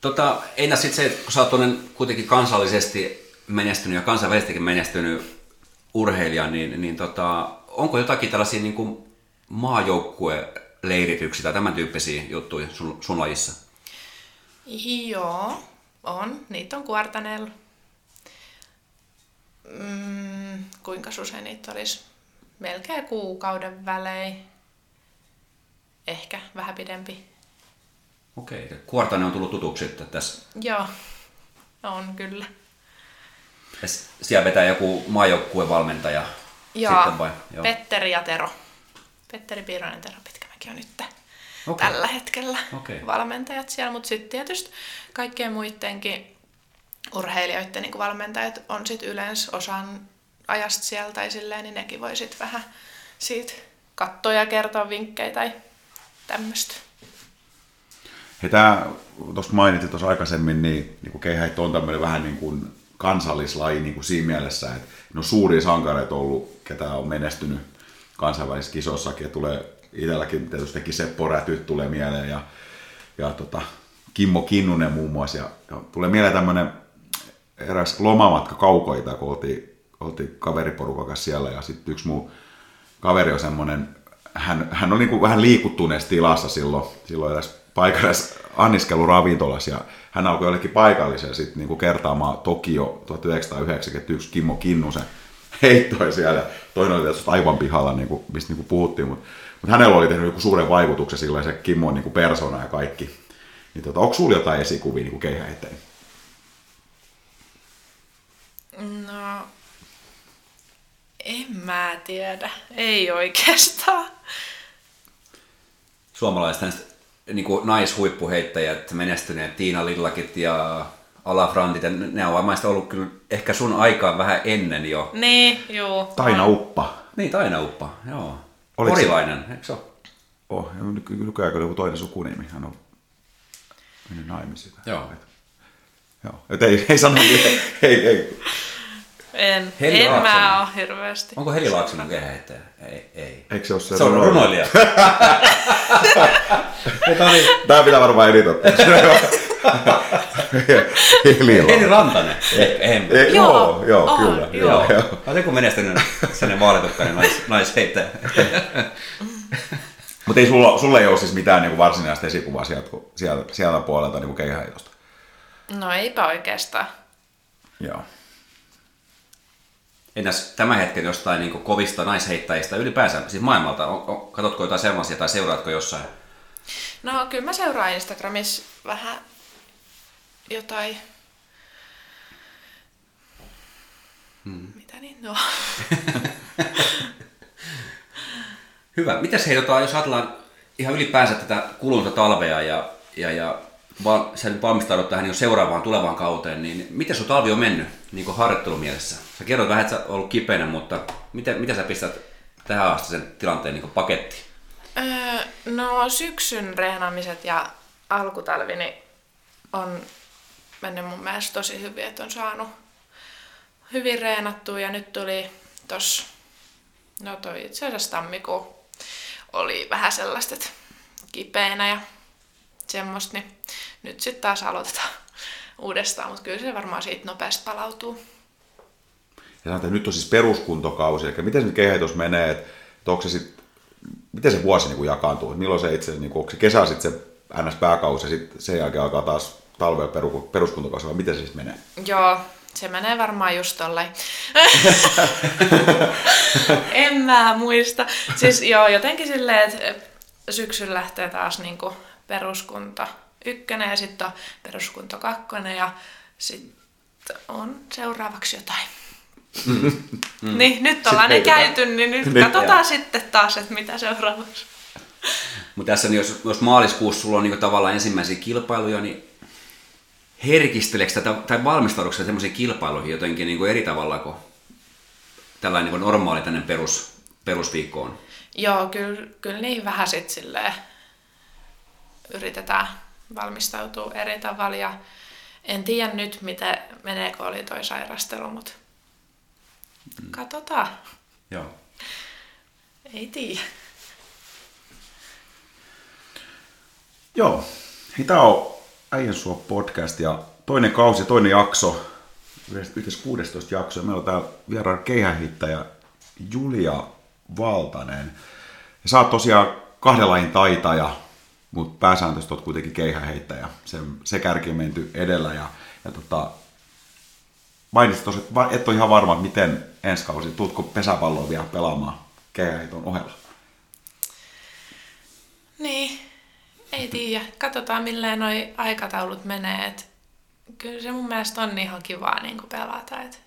Tota, entä sitten se, kun sä oot kuitenkin kansallisesti menestynyt ja kansainvälisestikin menestynyt urheilija, niin, niin tota, onko jotakin tällaisia niin kuin maajoukkueleirityksiä tai tämän tyyppisiä juttuja sun, sun lajissa? Joo, on. Niitä on kuartanella. Mm, kuinka usein niitä olisi? Melkein kuukauden välein. Ehkä vähän pidempi. Okei, okay. Kuortanen on tullut tutuksi sitten tässä. Joo, on kyllä. Ja Siellä vetää joku maajoukkuevalmentaja Joo, sitten vai? Joo. Petteri ja Tero. Petteri Piironen Tero Pitkämäki on nyt Okei. tällä hetkellä Okei. valmentajat siellä, mutta sitten tietysti kaikkien muidenkin urheilijoiden niin valmentajat on sitten yleensä osan ajasta siellä tai silleen, niin nekin voi sitten vähän siitä katsoa ja kertoa vinkkejä tai tämmöistä. Hei, tää, tuossa mainitsit tuossa aikaisemmin, niin, niin kuin keihäit on tämmöinen vähän niin kuin kansallislaji niin kuin siinä mielessä, että ne on suuria sankareita ollut, ketä on menestynyt kansainvälisissä kisossakin, ja tulee itselläkin tietysti Seppo Räty tulee mieleen, ja, ja tota, Kimmo Kinnunen muun muassa, ja, ja tulee mieleen tämmöinen eräs lomamatka kaukoita, kun oltiin, oltiin kaveriporukan kanssa siellä, ja sitten yksi muu kaveri on semmoinen, hän, hän on niin kuin vähän liikuttuneessa tilassa silloin, silloin edes paikallisessa anniskeluravintolassa ja hän alkoi jollekin paikalliseen sitten niin kuin kertaamaan Tokio 1991 Kimmo Kinnusen heittoi siellä. Toinen oli tietysti aivan pihalla, niin kuin, mistä niin kuin puhuttiin, mutta, mutta hänellä oli tehnyt joku suuren vaikutuksen silloin se Kimmon niin kuin persona ja kaikki. Niin tota, onko sulla jotain esikuvia niin keihäiteen? No, en mä tiedä. Ei oikeastaan. Suomalaiset niin kuin naishuippuheittäjät, menestyneet Tiina Lillakit ja Ala Frantit, ja ne on varmaan ollut kyllä ehkä sun aikaan vähän ennen jo. Niin, juu. Taina Uppa. Niin, Taina Uppa, joo. Oliko se- Porilainen, eikö se ole? Oh, ja nyky- nykyään kun joku toinen sukunimi, hän on mennyt naimisiin. Joo. Joo. Et ei, ei sano niin, ei, ei. En, Heli en mä oo hirveästi. Onko Heli Laaksonen kehäheittäjä? Ei, ei. Eikö se ole se, Se on runoilija. Tää pitää varmaan editoida. Hililla. Heli Rantanen. Ei, ei. Joo, joo, joo, on, kyllä. joo. Joo, joo. Kun menestynyt sellainen vaalitukkainen nais, naisheittäjä. Mutta ei sulla, sulla ei ole siis mitään niin varsinaista esikuvaa sieltä, sieltä, sieltä puolelta niin keihäheitosta. No eipä oikeastaan. Joo. Entäs tämän hetken jostain niin kovista naisheittäjistä ylipäänsä, siis maailmalta, on, on, katsotko jotain sellaisia tai seuraatko jossain? No kyllä mä seuraan Instagramissa vähän jotain... Hmm. Mitä niin on? Hyvä. Mitäs hei, tota, jos ajatellaan ihan ylipäänsä tätä kulunta talvea ja, ja, ja val, sä nyt valmistaudut tähän niin seuraavaan tulevaan kauteen, niin miten sun talvi on mennyt niin harjoittelumielessä? Sä kerroit vähän, että sä ollut kipeänä, mutta miten, mitä sä pistät tähän asti sen tilanteen niin pakettiin? Öö, no syksyn reenaamiset ja alkutalvi niin on mennyt mun mielestä tosi hyvin, että on saanut hyvin reenattua ja nyt tuli tos, no toi itse asiassa tammikuu oli vähän sellaista, että kipeänä ja semmoista, niin nyt sitten taas aloitetaan uudestaan, mutta kyllä se varmaan siitä nopeasti palautuu. Ja sanotaan, että nyt on siis peruskuntokausi, eli miten se nyt keihäitos menee, että, että onko se sit, miten se vuosi niin kuin jakaantuu, että milloin se itse, niin kuin, onko se kesä sitten se NS-pääkausi ja sitten sen jälkeen alkaa taas talvella peru, peruskuntokausi, vai miten se siis menee? Joo, se menee varmaan just tolleen. en mä muista. Siis joo, jotenkin silleen, että syksyllä lähtee taas niinku peruskunta ykkönen ja sitten on peruskunta kakkonen ja sitten on seuraavaksi jotain. Mm. Niin, nyt ollaan ne heitetään. käyty, niin nyt Nyt, katsotaan joo. sitten taas, että mitä seuraavaksi. Mutta tässä, niin jos, jos maaliskuussa sulla on niin tavallaan ensimmäisiä kilpailuja, niin herkisteleekö tätä, tai valmistaudutko semmoisiin kilpailuihin jotenkin niin kuin eri tavalla kuin tällainen niin kuin normaali tänne perus, perusviikko on? Joo, kyllä, kyllä niin vähän sitten silleen yritetään valmistautua eri tavalla ja en tiedä nyt, miten menee, kun oli toi sairastelu, mutta katsotaan. Joo. Ei tiedä. Joo, on Äijän Suo podcast ja toinen kausi, toinen jakso, yhteensä 16 jaksoa. Meillä on täällä vieraan keihähittäjä Julia Valtanen. Ja sä oot tosiaan kahden lajin taitaja, mutta pääsääntöisesti oot kuitenkin keihäheittäjä. Se, se kärki on menty edellä ja, ja tota, mainitsit tuossa, että et ole ihan varma, että miten ensi kausi, tuutko pesäpalloa vielä pelaamaan keihäheiton ohella? Niin, ei tiedä. Katsotaan, milleen noi aikataulut menee. Et kyllä se mun mielestä on ihan kivaa niin pelata. Et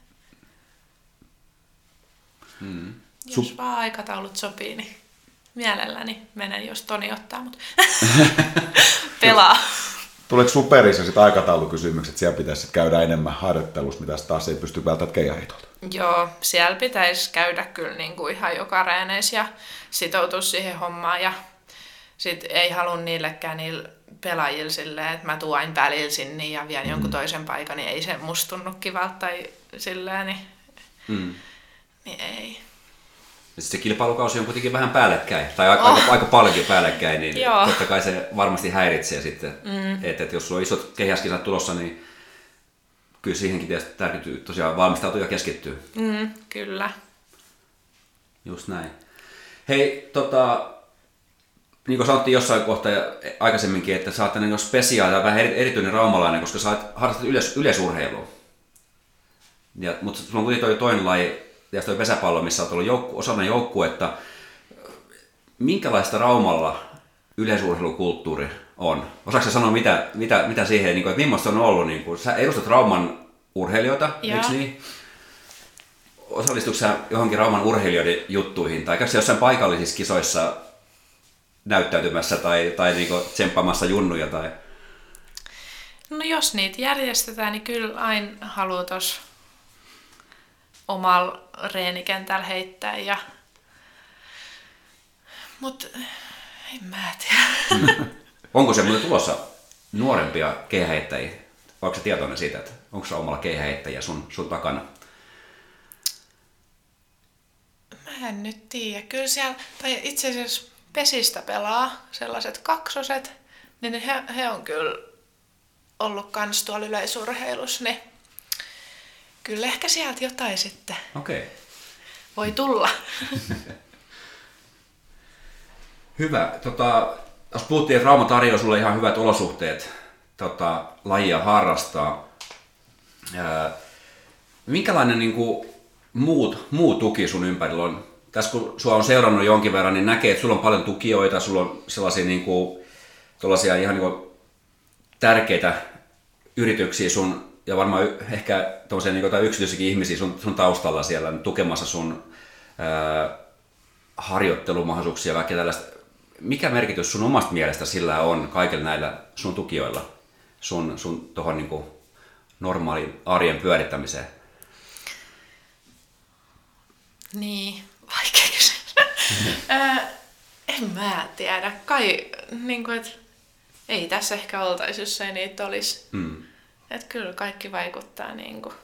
Mm. jos vaan aikataulut sopii, niin mielelläni menen, jos Toni ottaa mut pelaa. Tuleeko superissa sitten aikataulukysymykset, siellä pitäisi käydä enemmän harjoittelussa, mitä taas ei pysty välttämättä keihäheitolta? Joo, siellä pitäisi käydä kyllä niin kuin ihan joka reeneissä ja sitoutua siihen hommaan. Ja sit ei halua niillekään niillä pelaajilla silleen, että mä tuon aina välillä sinne ja vien mm. jonkun toisen paikan, niin ei se musta tunnu kivalta tai silleen, niin, Mm. niin ei. Se kilpailukausi on kuitenkin vähän päällekkäin, tai aika, oh. aika, aika paljonkin päällekkäin, niin Joo. totta kai se varmasti häiritsee sitten. Mm. Että et jos sulla on isot kehäskisat tulossa, niin kyllä siihenkin täytyy tosiaan valmistautua ja keskittyä. Mm, kyllä. Just näin. Hei, tota, niin kuin sanottiin jossain kohtaa aikaisemminkin, että sä oot tämmöinen spesiaali ja vähän eri- erityinen raumalainen, koska sä oot harrastat yleis, yleisurheilua. Ja, mutta sulla on kuitenkin toi toinen laji, ja toi pesäpallo, missä olet ollut joukku, osana joukkuetta. Minkälaista Raumalla yleisurheilukulttuuri on. Osaatko sanoa, mitä, mitä, mitä siihen, niin kuin, että millaista on ollut? Niin kuin, sä edustat Rauman urheilijoita, Joo. eikö niin? Osallistuiko sä johonkin Rauman urheilijoiden juttuihin, tai käykö jossain paikallisissa kisoissa näyttäytymässä tai, tai niin kuin, tsemppaamassa junnuja? Tai... No jos niitä järjestetään, niin kyllä aina haluaa tuossa omalla reenikentällä heittää. Ja... Mutta en mä tiedä. Onko se muuten tulossa nuorempia keihäittäjiä? Onko se tietoinen siitä, että onko se omalla keihäittäjiä sun, sun takana? Mä en nyt tiedä. Kyllä siellä, tai itse asiassa pesistä pelaa sellaiset kaksoset, niin he, he on kyllä ollut kans tuolla yleisurheilussa, niin kyllä ehkä sieltä jotain sitten Okei. Okay. voi tulla. Hyvä. Tota, jos puhuttiin, että Rauma tarjoaa sulle ihan hyvät olosuhteet tota, lajia harrastaa. Ää, minkälainen niin kuin, muut, muu tuki sun ympärillä on? Tässä kun sua on seurannut jonkin verran, niin näkee, että sulla on paljon tukijoita, sulla on sellaisia niin kuin, ihan niin kuin, tärkeitä yrityksiä sun, ja varmaan ehkä tommosia, niin kuin, yksityisiäkin ihmisiä sun, sun taustalla siellä tukemassa sun ää, harjoittelumahdollisuuksia ja kaikkea tällaista. Mikä merkitys sun omasta mielestä sillä on kaikilla näillä sun tukijoilla sun, sun tuohon niin normaaliin arjen pyörittämiseen? Niin, vaikea kysymys. En mä tiedä. Kai, niin kuin, et, ei tässä ehkä oltaisi, jos ei niitä olisi. Mm. Että kyllä kaikki vaikuttaa niin kuin,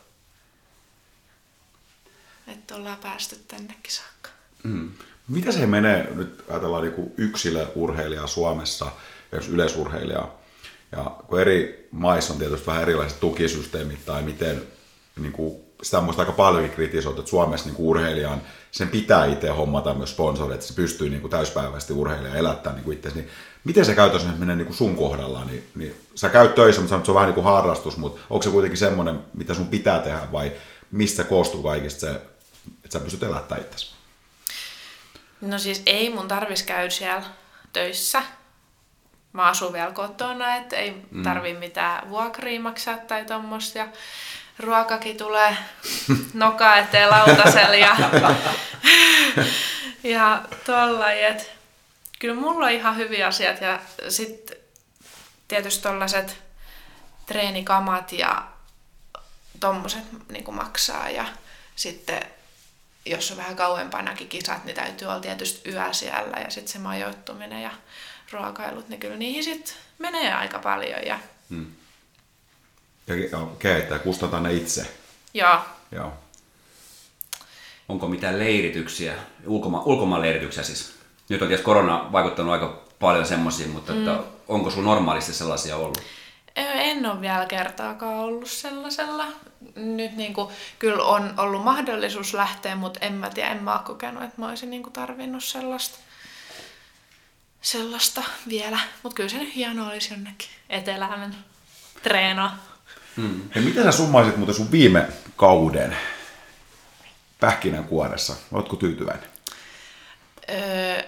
että ollaan päästy tännekin saakka. Mm. Mitä se menee, nyt ajatellaan niin yksilöurheilijaa Suomessa jos yleisurheilijaa, ja kun eri maissa on tietysti vähän erilaiset tukisysteemit tai miten, niin kuin, sitä on aika paljonkin kritisoitu, että Suomessa niin urheilijan, sen pitää itse hommata myös sponsorit, että se pystyy niin kuin täyspäiväisesti urheilija elättämään niin itse. Niin miten se käytännössä nyt menee niin kuin sun kohdalla? Niin, niin, sä käyt töissä, mutta sanot, että se on vähän niin kuin harrastus, mutta onko se kuitenkin semmoinen, mitä sun pitää tehdä vai mistä koostuu kaikista se, että sä pystyt elättämään itsesi? No siis ei mun tarvis käydä siellä töissä. Mä asun vielä kotona, että ei tarvi mitään vuokria maksaa tai tommosta. Ja ruokakin tulee noka eteen lautasella ja, ja tollain, et kyllä mulla on ihan hyviä asiat ja sitten tietysti tollaset treenikamat ja tommoset niin maksaa ja sitten jos on vähän kauempanakin kisat, niin täytyy olla tietysti yö siellä ja sitten se majoittuminen ja ruokailut, niin kyllä niihin sitten menee aika paljon. Ja, Mm. Ja kustantaa ne itse. joo, Joo. Onko mitään leirityksiä, ulkoma, ulkomaan leirityksiä siis? Nyt on tietysti korona vaikuttanut aika paljon semmoisiin, mutta mm. että onko sulla normaalisti sellaisia ollut? en ole vielä kertaakaan ollut sellaisella. Nyt niin kuin, kyllä on ollut mahdollisuus lähteä, mutta en mä tiedä, en mä ole kokenut, että mä olisin niin kuin tarvinnut sellaista, sellaista vielä. Mutta kyllä se nyt hienoa olisi jonnekin etelään treenaa. Mm. Ja miten sä summaisit muuten sun viime kauden pähkinänkuoressa? Oletko tyytyväinen? Öö,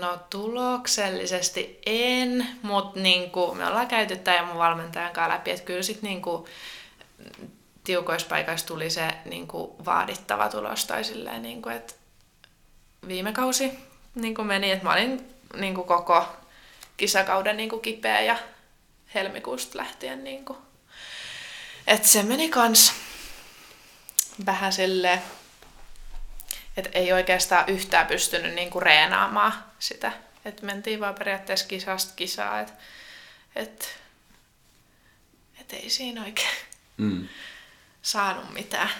no tuloksellisesti en, mutta niinku, me ollaan käyty tämän ja mun valmentajan kanssa läpi, että kyllä sit niinku, tiukoissa paikoissa tuli se niinku, vaadittava tulos tai silleen, niinku, että viime kausi niinku meni, että mä olin niinku, koko kisakauden niinku, kipeä ja helmikuusta lähtien niinku, että se meni kans vähän silleen että ei oikeastaan yhtään pystynyt niinku reenaamaan sitä. Et mentiin vaan periaatteessa kisasta kisaa, että et, et ei siinä oikein Mm. saanut mitään.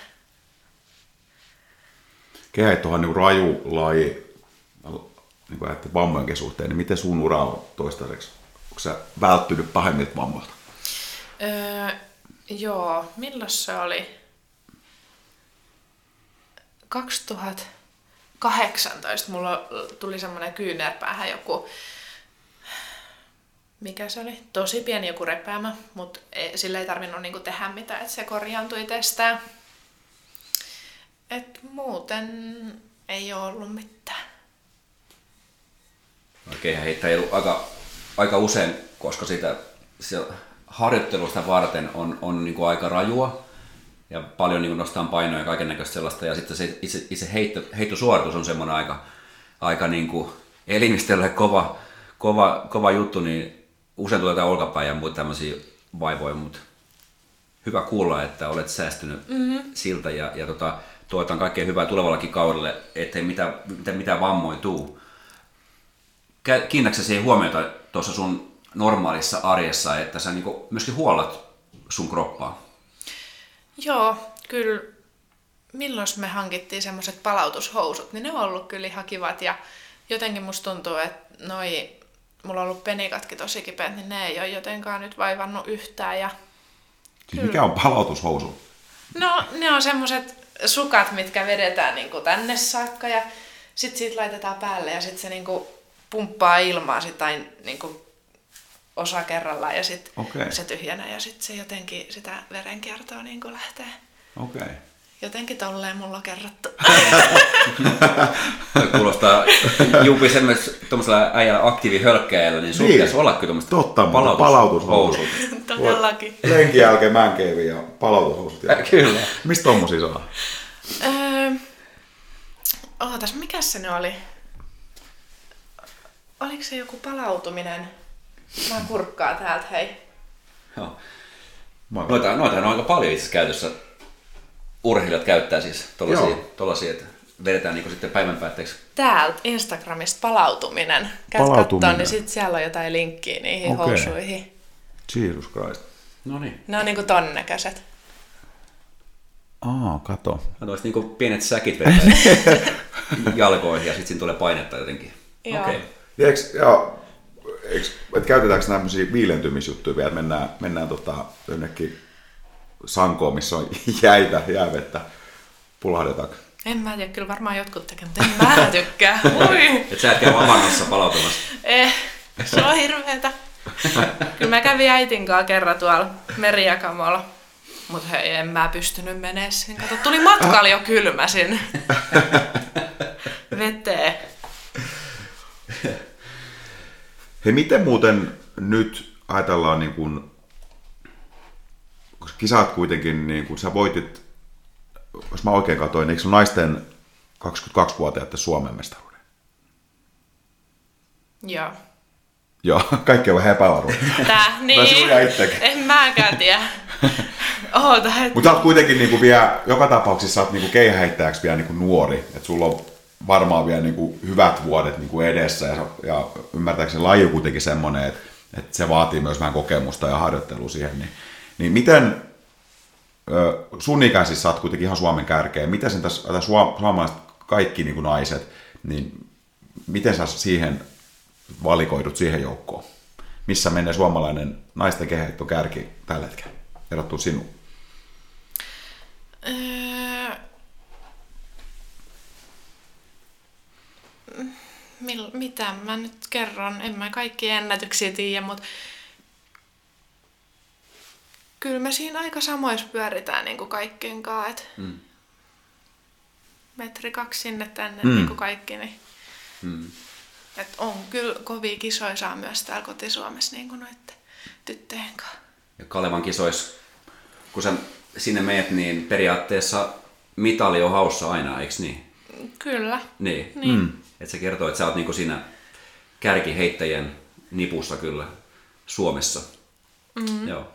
Kehittohan niin raju laji, niin kuin vammojenkin suhteen, niin miten sun ura on toistaiseksi? Onko sä välttynyt pahemmilta vammoilta? Öö, joo, milloin se oli? 2018 mulla tuli semmoinen kyynärpäähän joku, mikä se oli? Tosi pieni joku repäämä, mutta sillä ei tarvinnut niinku tehdä mitään, että se korjaantui itsestään. Et muuten ei ole ollut mitään. Oikein heittäjä ollut aika aika usein, koska sitä, sitä harjoittelusta varten on, on niin kuin aika rajua ja paljon niin kuin nostaa painoja ja kaiken näköistä sellaista. Ja sitten se itse, itse heitto, heittosuoritus on semmoinen aika, aika niin kuin elimistölle kova, kova, kova juttu, niin usein tulee jotain olkapäin ja muita tämmöisiä vaivoja, mutta hyvä kuulla, että olet säästynyt mm-hmm. siltä ja, ja tota, toivotan kaikkea hyvää tulevallakin kaudelle, ettei mitään, mitään, mitään vammoja tuu. Siihen huomiota tuossa sun normaalissa arjessa, että sä niinku myöskin huollat sun kroppaa? Joo, kyllä. Milloin me hankittiin semmoiset palautushousut, niin ne on ollut kyllä ihan kivat ja jotenkin musta tuntuu, että noi, mulla on ollut penikatkin tosi kipeät, niin ne ei ole jotenkaan nyt vaivannut yhtään. Ja siis mikä on palautushousu? No ne on semmoset sukat, mitkä vedetään niin kuin tänne saakka ja sitten siitä laitetaan päälle ja sitten se niin kuin pumppaa ilmaa sitain niin kuin osa kerrallaan ja sitten okay. se tyhjänä ja sitten se jotenkin sitä verenkiertoa niin kuin lähtee. Okei. Okay. Jotenkin tolleen mulla on kerrottu. Kuulostaa Jupi semmoisella äijällä aktiivihölkkäjällä, niin sun niin. pitäisi olla kyllä tuommoista Totta, palautus, palautushousut. Todellakin. Lenkin jälkeen mänkeivin ja palautushousut. Äh, kyllä. Mistä tommosia saa? Öö, ootas, mikä se ne oli? Oliko se joku palautuminen? Mä kurkkaa täältä, hei. Joo. Noita, noita on aika paljon itse käytössä. Urheilijat käyttää siis tollasia, tollasia että vedetään niin sitten päivän päätteeksi. Täältä Instagramista palautuminen. Käyt palautuminen. niin sitten siellä on jotain linkkiä niihin okay. housuihin. Jesus Christ. No niin. Ne on niinku ton näköiset. Aa, kato. No olisi niinku pienet säkit vetää jalkoihin ja sitten siinä tulee painetta jotenkin. Joo. Okay. Ja, eikö, et käytetäänkö tämmöisiä viilentymisjuttuja vielä, että mennään, mennään tota, jonnekin sankoon, missä on jäitä, jäävettä, pulahdetaanko? En mä tiedä, kyllä varmaan jotkut tekee, mutta en mä tykkää. Ui. Et sä et käy avannossa palautumassa. Eh, se on hirveetä. Kyllä mä kävin äitin kanssa kerran tuolla merijakamalla. Mutta hei, en mä pystynyt menee sinne. Kato, tuli matkalla jo kylmäsin. Veteen. Hei, miten muuten nyt ajatellaan, niin kun, koska kisat kuitenkin, niin kun sä voitit, jos mä oikein katsoin, eikö naisten 22-vuotiaiden Suomen mestaruuden? Joo. Joo, kaikki on vähän epävarmaa. Tää, niin. En mäkään tiedä. Oota, et... Mutta sä oot kuitenkin niinku vielä, joka tapauksessa sä oot niinku keihäittäjäksi vielä niinku nuori. Että sulla on varmaan vielä niin kuin hyvät vuodet niin kuin edessä ja, ja ymmärtääkseni laji on kuitenkin semmoinen, että, että se vaatii myös vähän kokemusta ja harjoittelua siihen. Niin, niin miten sun ikäisissä sä oot kuitenkin ihan Suomen kärkeä, miten sen tässä, tässä suomalaiset kaikki niin kuin naiset, niin miten sä siihen valikoidut siihen joukkoon? Missä menee suomalainen naisten kehitto kärki tällä hetkellä verrattuna sinuun? Mil, mitä mä nyt kerron, en mä kaikki ennätyksiä tiedä, mutta kyllä me siinä aika samoissa pyöritään niin kuin kaikkien kanssa, että mm. metri kaksi sinne tänne mm. niin kuin kaikki, niin mm. et on kyllä kovia kisoja saa myös täällä kotisuomessa niin kuin noiden tyttöjen kanssa. Ja Kalevan kisoissa, kun sä sinne meet, niin periaatteessa mitali on haussa aina, eikö niin? Kyllä. Niin. niin. Mm. Että se kertoo, että sä oot niinku siinä kärkiheittäjien nipussa kyllä Suomessa. Mm-hmm. Joo.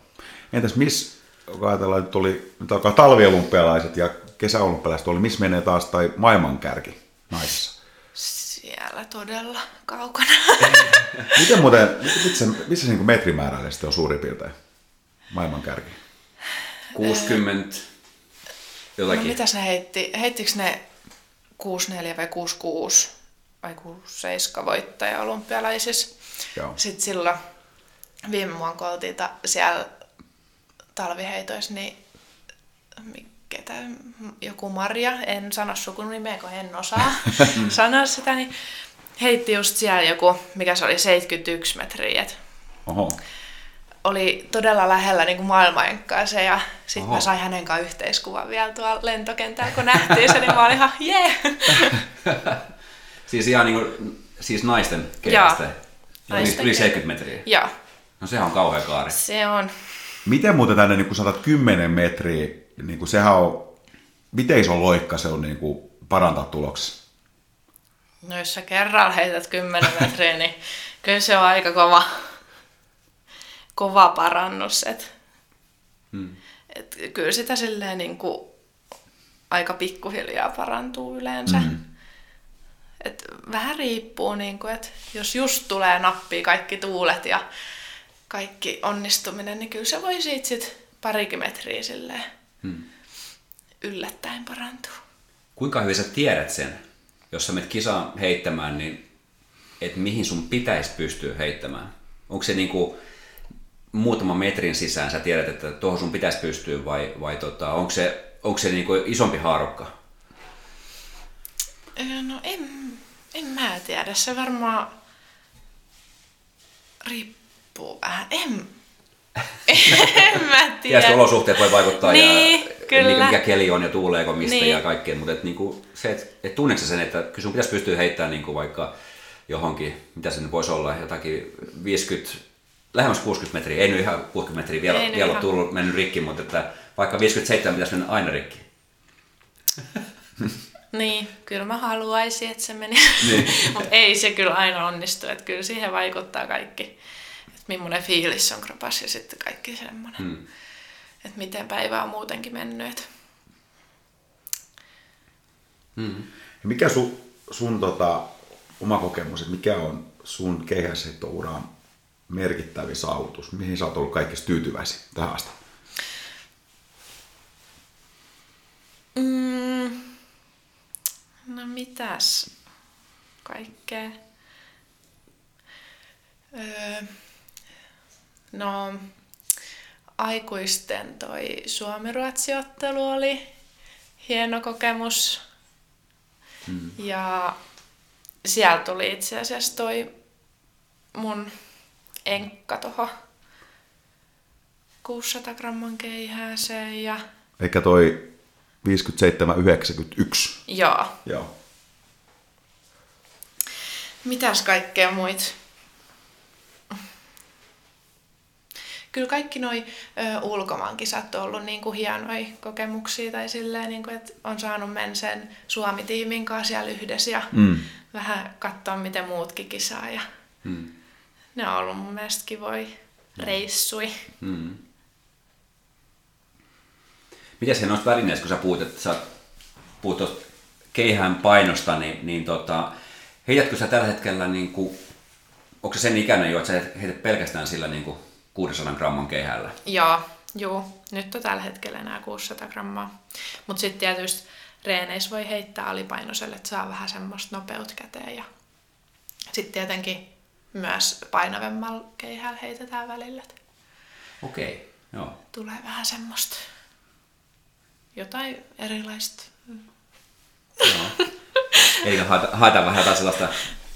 Entäs missä, kun ajatellaan, että oli nyt alkaa talviolympialaiset ja kesäolympialaiset, oli missä menee taas tai maailmankärki naisissa? Siellä todella kaukana. Miten muuten, missä, missä se niin metrimäärällisesti on suurin piirtein maailmankärki? 60 jotakin. No, mitäs ne heitti? Heittikö ne 64 vai 66 vai 67 voittaja olympialaisissa. Joo. Sitten silloin viime vuonna kun oltiin ta- siellä talviheitoissa, niin ketä, joku Maria, en sano sukunimeä, kun en osaa sanoa sitä, niin heitti just siellä joku, mikä se oli, 71 metriä. Oho. Oli todella lähellä niin maailmanenkaaseen ja sitten mä sain hänen kanssa yhteiskuvan vielä tuolla lentokentällä, kun nähtiin se, niin mä olin ihan jee. Siis ihan niin kuin, siis naisten keihästä. Yli, naisten yli keihä. 70 metriä. Joo, No sehän on kauhea kaari. se on. Miten muuten tänne niin 110 metriä, niin kuin sehän on, miten iso loikka se on niin kuin parantaa tuloksessa? No jos sä kerralla heität 10 metriä, niin kyllä se on aika kova, kova parannus. Et, Hmm. et kyllä sitä silleen niin kuin aika pikkuhiljaa parantuu yleensä. Mm. Et vähän riippuu, niin kuin, että jos just tulee nappiin kaikki tuulet ja kaikki onnistuminen, niin kyllä se voi siitä sit parikin metriä silleen Hmm. yllättäen parantua. Kuinka hyvin sä tiedät sen, jos sä menet kisaan heittämään, niin että mihin sun pitäisi pystyä heittämään? Onko se niinku muutaman metrin sisään sä tiedät, että tuohon sun pitäisi pystyä vai, vai tota, onko se, onko se niinku isompi haarukka? Öö, No en, en mä tiedä. Se varmaan riippuu vähän. En, en mä tiedä. Tietysti olosuhteet voi vaikuttaa Niin, ja kyllä. mikä, mikä keli on ja tuuleeko mistä Niin. ja kaikkea, mutta et niinku se, että et tunneeko sen, että kyllä sun pitäisi pystyä heittämään niinku vaikka johonkin, mitä se nyt voisi olla, jotakin 50, lähemmäs 60 metriä, ei nyt ihan 60 metriä vielä, Ei vielä ole ihan. tullut, mennyt rikki, mutta että vaikka 57 pitäisi mennä aina rikki. Niin, kyllä mä haluaisin, että se meni. Niin. Mutta ei se kyllä aina onnistu. Että kyllä siihen vaikuttaa kaikki. Että millainen fiilis on kropas ja sitten kaikki semmoinen. Hmm. Että miten päivä on muutenkin mennyt. Hmm. Ja mikä su, sun tota, oma kokemus, että mikä on sun keihäsheittouraan merkittävin saavutus? Mihin sä oot ollut kaikista tyytyväisin tähän asti? Mm, no mitäs kaikkea? Öö, no aikuisten toi suomi-ruotsi-ottelu oli hieno kokemus. Hmm. Ja siellä tuli itse asiassa toi mun enkka toho 600 gramman keihääseen ja Eikä toi 57-91. joo, Joo. Mitäs kaikkea muit? Kyllä kaikki noi ö, ulkomaankisat on ollut niinku hienoja kokemuksia tai silleen, niinku, että on saanut mennä sen Suomi-tiimin kanssa siellä yhdessä ja Mm. vähän katsoa, miten muutkin kisaa. Ja Hmm. ne on ollut mun mielestä kivoja reissui. Hmm. Miten se noista välineistä, kun sä puhut, että sä puhut keihään painosta, niin, niin tota, heitätkö sä tällä hetkellä, niin kuin, onko se sen ikäinen jo, että sä heität pelkästään sillä niin kuin 600 gramman keihällä? Joo, juu. Nyt on tällä hetkellä enää 600 grammaa. Mutta sitten tietysti reeneissä voi heittää alipainoiselle, että saa vähän semmoista nopeut käteen. Ja sitten tietenkin myös painavemmalla keihällä heitetään välillä. Okei, okay. joo. Tulee vähän semmoista jotain erilaista. joo. Eli haeta- haetaan vähän jotain sellaista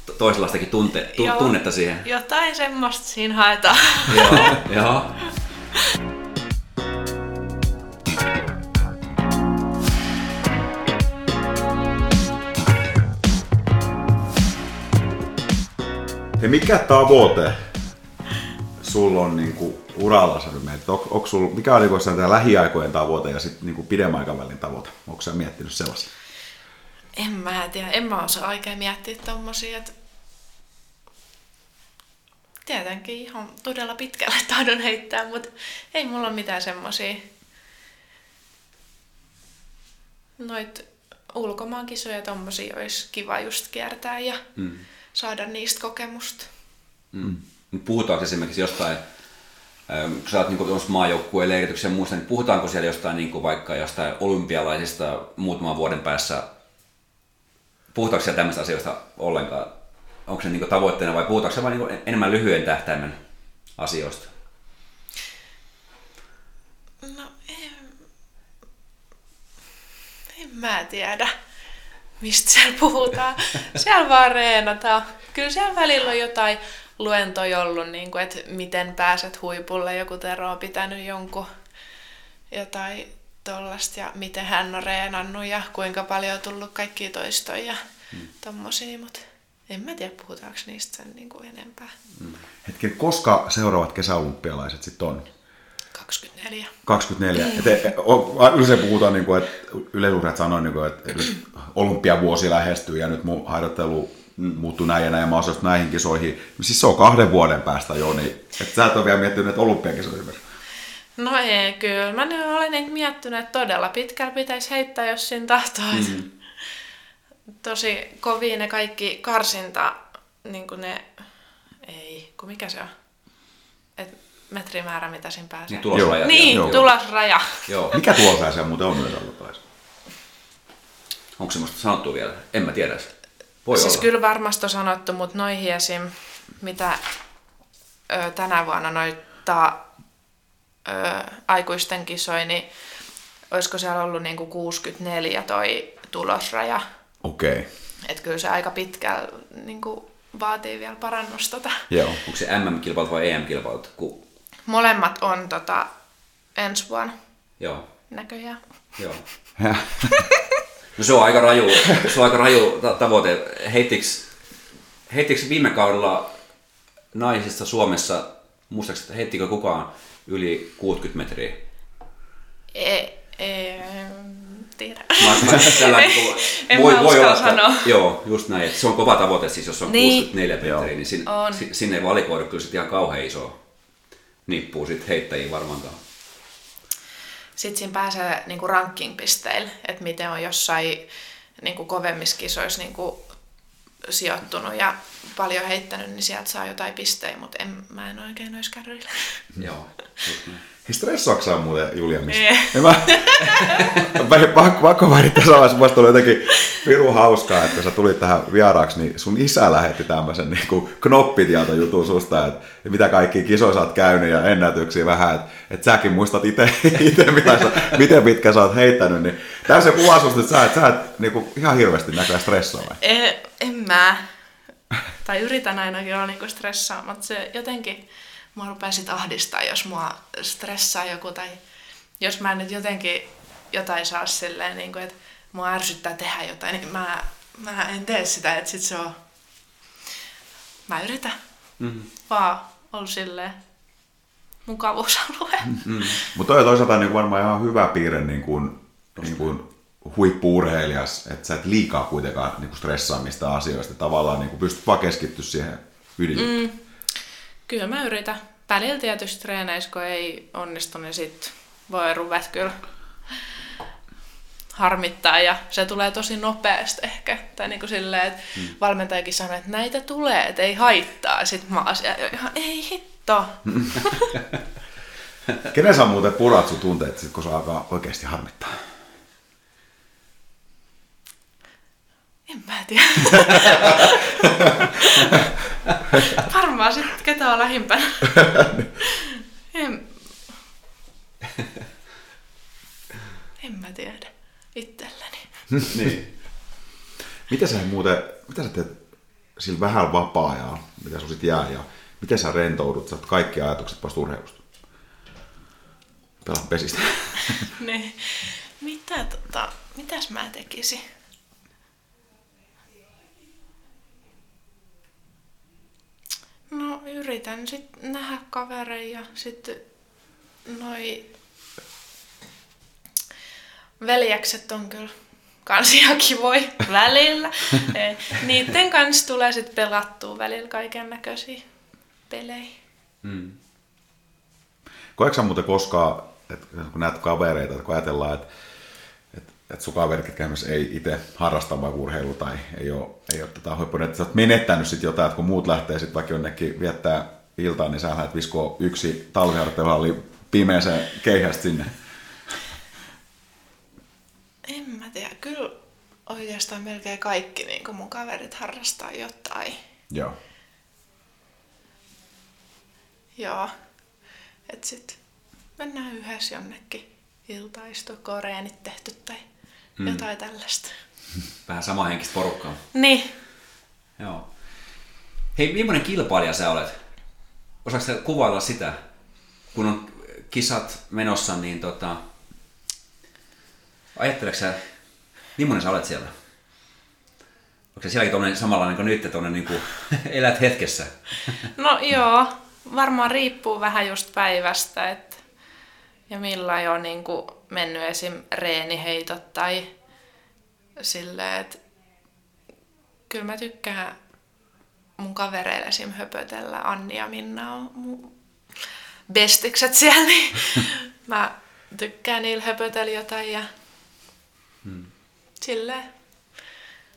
to- toisenlaistakin tunte, tu, Joo. tunnetta siihen. Jotain semmoista siinä haetaan. joo, joo. Ja mikä tavoite sulla on niinku uralla sä menet? On, onko sul, mikä on niinku tämä lähiaikojen tavoite ja sitten niinku pidemmän aikavälin tavoite? Onko sä miettinyt sellaisia? En mä tiedä, en mä osaa oikein miettiä tommosia, että tietenkin ihan todella pitkälle tahdon heittää, mutta ei mulla ole mitään semmosia noit ulkomaankisoja tommosia olisi kiva just kiertää ja Mm. saada niistä kokemusta. Mm. Mut Puhutaanko esimerkiksi jostain, kun sä oot niin maajoukkueen leirityksen ja muusta, niin puhutaanko siellä jostain niin vaikka jostain olympialaisista muutaman vuoden päässä, puhutaanko siellä tämmöistä asioista ollenkaan? Onko se niin tavoitteena vai puhutaanko se vain niin enemmän lyhyen tähtäimen asioista? No en, en mä tiedä, mistä siellä puhutaan. Siellä vaan reenataan. Kyllä siellä välillä on jotain luentoja ollut, niin kuin, että miten pääset huipulle. Joku Tero on pitänyt jonkun jotain tollasta ja miten hän on reenannut ja kuinka paljon on tullut kaikkia toistoja ja hmm. tommosia. Mutta en mä tiedä puhutaanko niistä sen niin kuin enempää. Hetken, koska seuraavat kesäolympialaiset sitten on? 24. 24. Et, et, o- yleensä puhutaan, niin kuin, että yleisurheilijat sanoo, niin kuin, että olympiavuosi lähestyy ja nyt mun harjoittelu muuttuu näin ja näin ja mä osallistun näihin kisoihin. Siis se on kahden vuoden päästä jo, niin että sä et ole vielä miettinyt näitä olympiakisoja. No ei, kyllä. Mä nyt olen niin miettinyt, että todella pitkällä pitäisi heittää, jos siinä tahtoo. Mm. Tosi kovia ne kaikki karsinta, niin kuin ne, ei, kun mikä se on? Et metrimäärä, mitä siinä pääsee. Niin tulosraja. Niin, Joo. tulosraja. Joo. Mikä tulossa se muuten on yleisurheilijalla? Onko semmoista sanottu vielä? En mä tiedä. Voi siis olla. kyllä varmasti on sanottu, mutta noihin esim. mitä ö, tänä vuonna noita ö, aikuisten kisoja, niin olisiko siellä ollut niinku 64 toi tulosraja. Okei, okay. Että kyllä se aika pitkällä niinku, vaatii vielä parannusta. Tota. joo. Onko se MM-kilpailut vai EM-kilpailut? Ku... Molemmat on tota, ensi vuonna Joo. näköjään. Joo. No se on aika raju, se on aika raju ta- tavoite. Heittiks, heittiks viime kaudella naisista Suomessa, muistaakseni, että heittikö kukaan yli 60 metriä? Ei, ei, en tiedä. Mä, mä, En mä uskalla sanoa. Joo, just näin. Että se on kova tavoite, siis jos on Niin. 64 metriä, Joo. niin sin, On. sinne ei valikoida kyllä sit ihan kauhean iso nippuu sit heittäjiin varmaankaan. Sitten siinä pääsee niinku ranking-pisteillä, että miten on jossain niinku kovemmissa kisoissa niinku sijoittunut ja paljon heittänyt, niin sieltä saa jotain pistejä, mutta en, mä en oikein olisi kärryillä. Joo. Hei, stressaatko sä muuten Julia mistä? Ei. Mä, pakko, pakko mainita samassa, musta oli jotenkin pirun hauskaa, että kun sä tulit tähän vieraaksi, niin sun isä lähetti tämmöisen niin kuin knoppitieltä jutun susta, että mitä kaikki kisoja sä oot käynyt ja ennätyksiä vähän, että, että säkin muistat itse, ite, mitä sä, miten pitkä sä oot heittänyt, niin täysin kuvaa susta, että sä, et, sä et niin kuin, ihan hirveästi näköjään stressaa vai? En, en mä. Tai yritän ainakin olla niinku stressaamatta. Se jotenkin mua rupeaa sit ahdistaa, jos mua stressaa joku tai jos mä nyt jotenkin jotain saa silleen, niin kuin, että mua ärsyttää tehdä jotain, niin mä, mä en tee sitä, että sit se on... Mä yritän Mm-hmm. vaan olla silleen mukavuusalue. Mm. Mutta toi on toisaalta niin varmaan ihan hyvä piirre niin kuin, niin kuin huippu-urheilijas, että sä et liikaa kuitenkaan niin kuin stressaa mistä asioista. Tavallaan niin kuin pystyt vaan keskittyä siihen ydin. Mm. Kyllä mä yritän. Välillä tietysti treeneissä, kun ei onnistu, niin sit voi ruveta kyllä harmittaa ja se tulee tosi nopeasti ehkä. Tai niin kuin silleen, että hmm. valmentajakin sanoo, että näitä tulee, että ei haittaa. Sitten mä jo ihan, ei hitto. Kenen sä muuten purat sun tunteet, sit, kun se alkaa oikeasti harmittaa? En mä tiedä. Varmaan sitten ketä on lähimpänä. en... en mä tiedä itselläni. niin. Mitä sä muuten, mitä sä teet sillä vähän vapaa-ajalla, mitä sun sit jää, ja miten sä rentoudut, sä oot kaikki ajatukset pois urheilusta? Pelaa pesistä. niin. Mitä tota, mitäs mä tekisin? No yritän sitten nähdä kavereja ja sitten noi veljekset on kyllä kans ihan kivoi välillä. Eh, Niiden kanssa tulee sitten pelattua välillä kaiken näköisiä pelejä. Mm. Koetko sä muuten koskaan, että kun näet kavereita, että kun ajatellaan, että, että, sun kaverit, ketkä ei itse harrasta vaikka urheilua tai ei ole, ei ole tätä huippunut, että sä oot menettänyt sit jotain, että kun muut lähtee sitten vaikka jonnekin viettää iltaa, niin sä lähdet viskoa yksi talviharjoitteluhalli pimeäseen keihästä sinne. En mä tiedä, kyllä oikeastaan melkein kaikki niin mun kaverit harrastaa jotain. Joo. Joo. Et sit mennään yhdessä jonnekin iltaistu, koreenit tehty tai mm. jotain tällaista. Vähän samanhenkistä porukkaa. Niin. Joo. Hei, millainen kilpailija sä olet? Osaatko sä kuvailla sitä? Kun on kisat menossa, niin tota... Ajatteleeko sä, millainen sä olet siellä? Onko se sielläkin tuommoinen samanlainen kuin nyt, tuonne niin kuin elät hetkessä? No joo, varmaan riippuu vähän just päivästä, että ja milloin on niin kuin mennyt esim. reeniheitot tai silleen, että kyllä mä tykkään mun kavereille esim. höpötellä. Anni ja Minna on mun bestikset siellä, niin mä tykkään niillä höpötellä jotain ja hmm. silleen.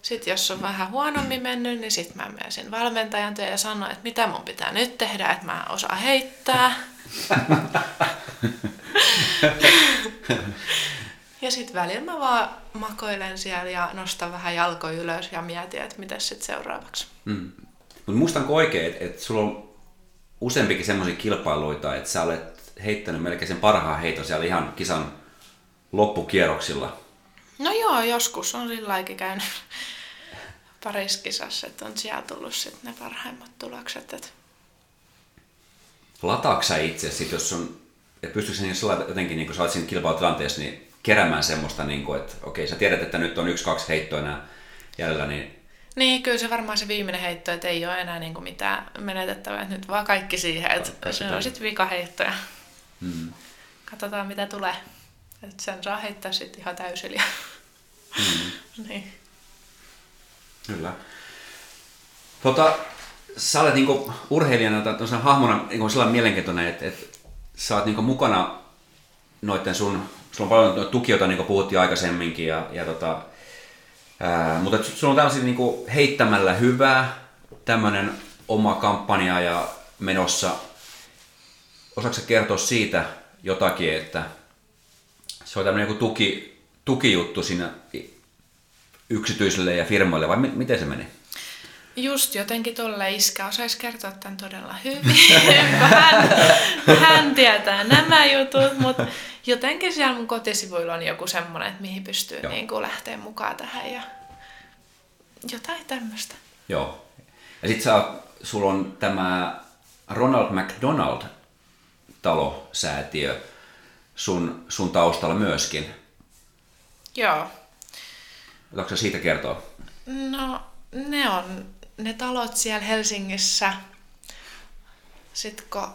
Sitten jos on vähän huonommin mennyt, niin sitten mä menen sen valmentajan työ ja sanon, että mitä mun pitää nyt tehdä, että mä osaan heittää. ja sitten välillä mä vaan makoilen siellä ja nostan vähän jalkoja ylös ja mietin, että mitä sitten seuraavaksi. Mm. Mutta muistanko oikein, että, että sulla on useampikin semmoisia kilpailuita, että sä olet heittänyt melkein sen parhaan heiton siellä ihan kisan loppukierroksilla? No joo, joskus on sillä käynyt parissa kisassa, että on siellä tullut sitten ne parhaimmat tulokset. Että... Lataatko sä itse sit, jos on, että pystyykö sä jotenkin, niin kun sä olet siinä kilpailutilanteessa, niin keräämään semmoista, niin kuin, että okei, sä tiedät, että nyt on yksi, kaksi heittoa enää jäljellä, niin niin, kyllä se varmaan se viimeinen heitto, että ei ole enää niin kuin mitään menetettävää. Nyt vaan kaikki siihen, että se on sitten vikaheitto ja mm. katsotaan mitä tulee. Että sen saa heittää sitten ihan täysillä. Mm. niin. Kyllä. Tota, sä olet niinku urheilijana tai hahmona niinku sellainen mielenkiintoinen, että, että sä oot niinku mukana noiden sun, sulla on paljon tukijoita, niin kuin puhuttiin aikaisemminkin, ja, ja tota, ää, mutta sulla on tällaisia niinku heittämällä hyvää, tämmöinen oma kampanja ja menossa. Osaatko kertoa siitä jotakin, että se on tämmöinen tuki, tukijuttu siinä yksityisille ja firmoille, vai miten se meni? Just jotenkin tuolle iskä osaisi kertoa tämän todella hyvin. hän, hän tietää nämä jutut, mutta jotenkin siellä mun kotisivuilla on joku semmoinen, että mihin pystyy niin kuin lähteä mukaan tähän ja jotain tämmöistä. Joo. Ja sit sä, sulla on tämä Ronald McDonald talosäätiö sun, sun taustalla myöskin. Joo. Otatko siitä kertoa? No, ne on ne talot siellä Helsingissä. Sitten kun,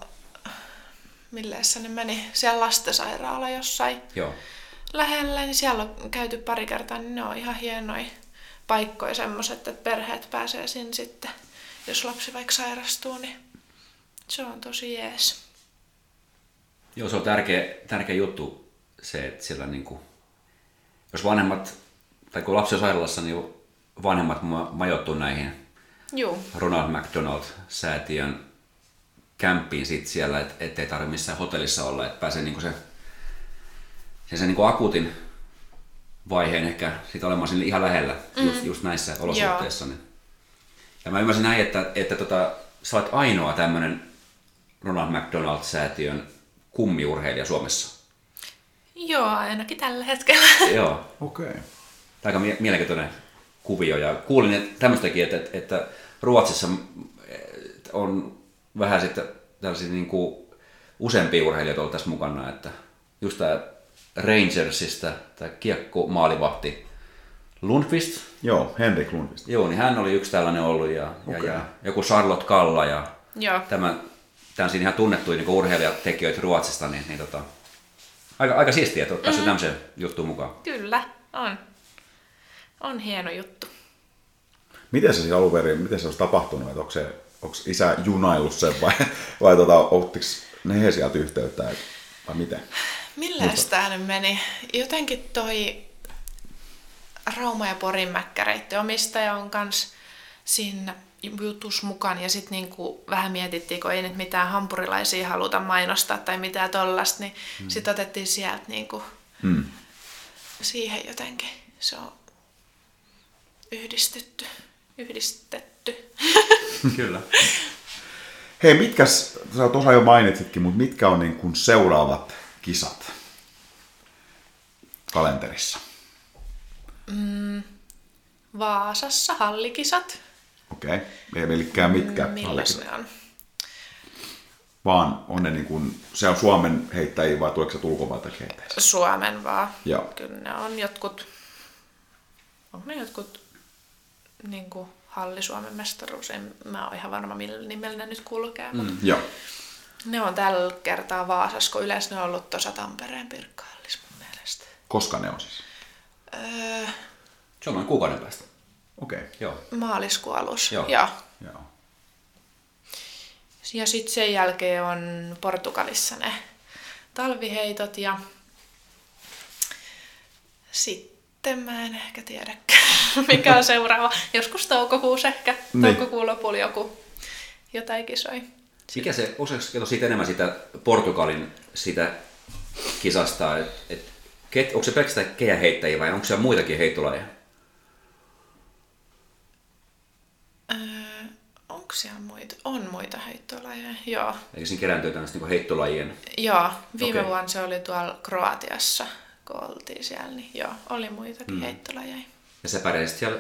milleessä ne meni, siellä lastensairaala jossain Joo. lähellä, niin siellä on käyty pari kertaa, niin ne on ihan hienoja paikkoja semmoiset, että perheet pääsee sinne sitten, jos lapsi vaikka sairastuu, niin se on tosi jees. Joo, se on tärkeä, tärkeä juttu se, että siellä niin kuin, jos vanhemmat tai kun lapsi on sairaalassa, niin vanhemmat majoittuu näihin Joo. Ronald McDonald-säätiön kämppiin sit siellä, et, ettei tarvitse missään hotellissa olla, että pääsee niinku se, se, se niinku akuutin vaiheen ehkä sit olemaan sinne ihan lähellä mm. just, just näissä olosuhteissa. Niin. Ja mä ymmärsin näin, että, että tota, sä olet ainoa tämmöinen Ronald McDonald-säätiön kummiurheilija Suomessa. Joo, ainakin tällä hetkellä. Joo. Okei. Okay aika mielenkiintoinen kuvio. Ja kuulin tämmöistäkin, että, että Ruotsissa on vähän sitten tällaisia niin kuin useampia urheilijoita ollut tässä mukana, että just tämä Rangersista, tämä kiekko maalivahti Lundqvist. Joo, Henrik Lundqvist. Joo, niin hän oli yksi tällainen ollut ja, okay. ja, ja joku Charlotte Kalla ja Joo. tämä, tämä on siinä ihan tunnettuja niin urheilijatekijöitä Ruotsista, niin, niin tota, aika, aika siistiä, että olet päässyt mm-hmm. tämmöiseen juttuun mukaan. Kyllä, on on hieno juttu. Miten se siis alun perin, miten se olisi tapahtunut, että onko, se, onko isä junaillut sen vai, vai tota, ottiko ne he sieltä yhteyttä vai miten? Millä tämä nyt meni? Jotenkin toi Rauma ja Porin mäkkäreiden omistaja on kans siinä jutus mukaan ja sitten niinku vähän mietittiin, kun ei nyt mitään hampurilaisia haluta mainostaa tai mitään tollasta, niin hmm. sitten otettiin sieltä niinku hmm. siihen jotenkin. Se on yhdistetty. Yhdistetty. Kyllä. Hei, mitkä, sä tuossa jo mainitsitkin, mutta mitkä on niin kuin seuraavat kisat kalenterissa? Mm, Vaasassa hallikisat. Okei, okay. eli mitkä mm, Milläs ne on? Vaan on ne niin kuin, se on Suomen heittäjiä vai tuleeko se ulkomailta heittäjiä? Suomen vaan. Joo. Kyllä ne on jotkut, onko ne jotkut niin kuin Halli Suomen mestaruus. En mä oon ihan varma, millä nimellä ne nyt kulkee. Mm. Joo. Ne on tällä kertaa Vaasassa, kun yleensä ne on ollut tuossa Tampereen Pirkkahallissa mun mielestä. Koska ne on siis? Öö, Se on noin kuukauden päästä. Okei. Okay. Joo. maaliskuun alussa. Joo. Ja, Joo. ja sitten sen jälkeen on Portugalissa ne talviheitot ja sitten mä en ehkä tiedäkään, mikä on seuraava. Joskus toukokuussa ehkä, Niin. toukokuun lopulla joku jotain kisoi. Mikä se, osaako kertoa siitä enemmän siitä Portugalin siitä kisasta, että et, ket, onko se pelkästään kehäheittäjiä vai onko siellä muitakin heittolajeja? Öö, onko siellä muita? On muita heittolajeja, joo. Eli siinä kerääntyy tämmöistä niin heittolajien. Joo, viime okay. vuonna se oli tuolla Kroatiassa, kun oltiin siellä, niin joo, oli muitakin Mm. mm. heittolajeja. Ja sä pärjäsit siellä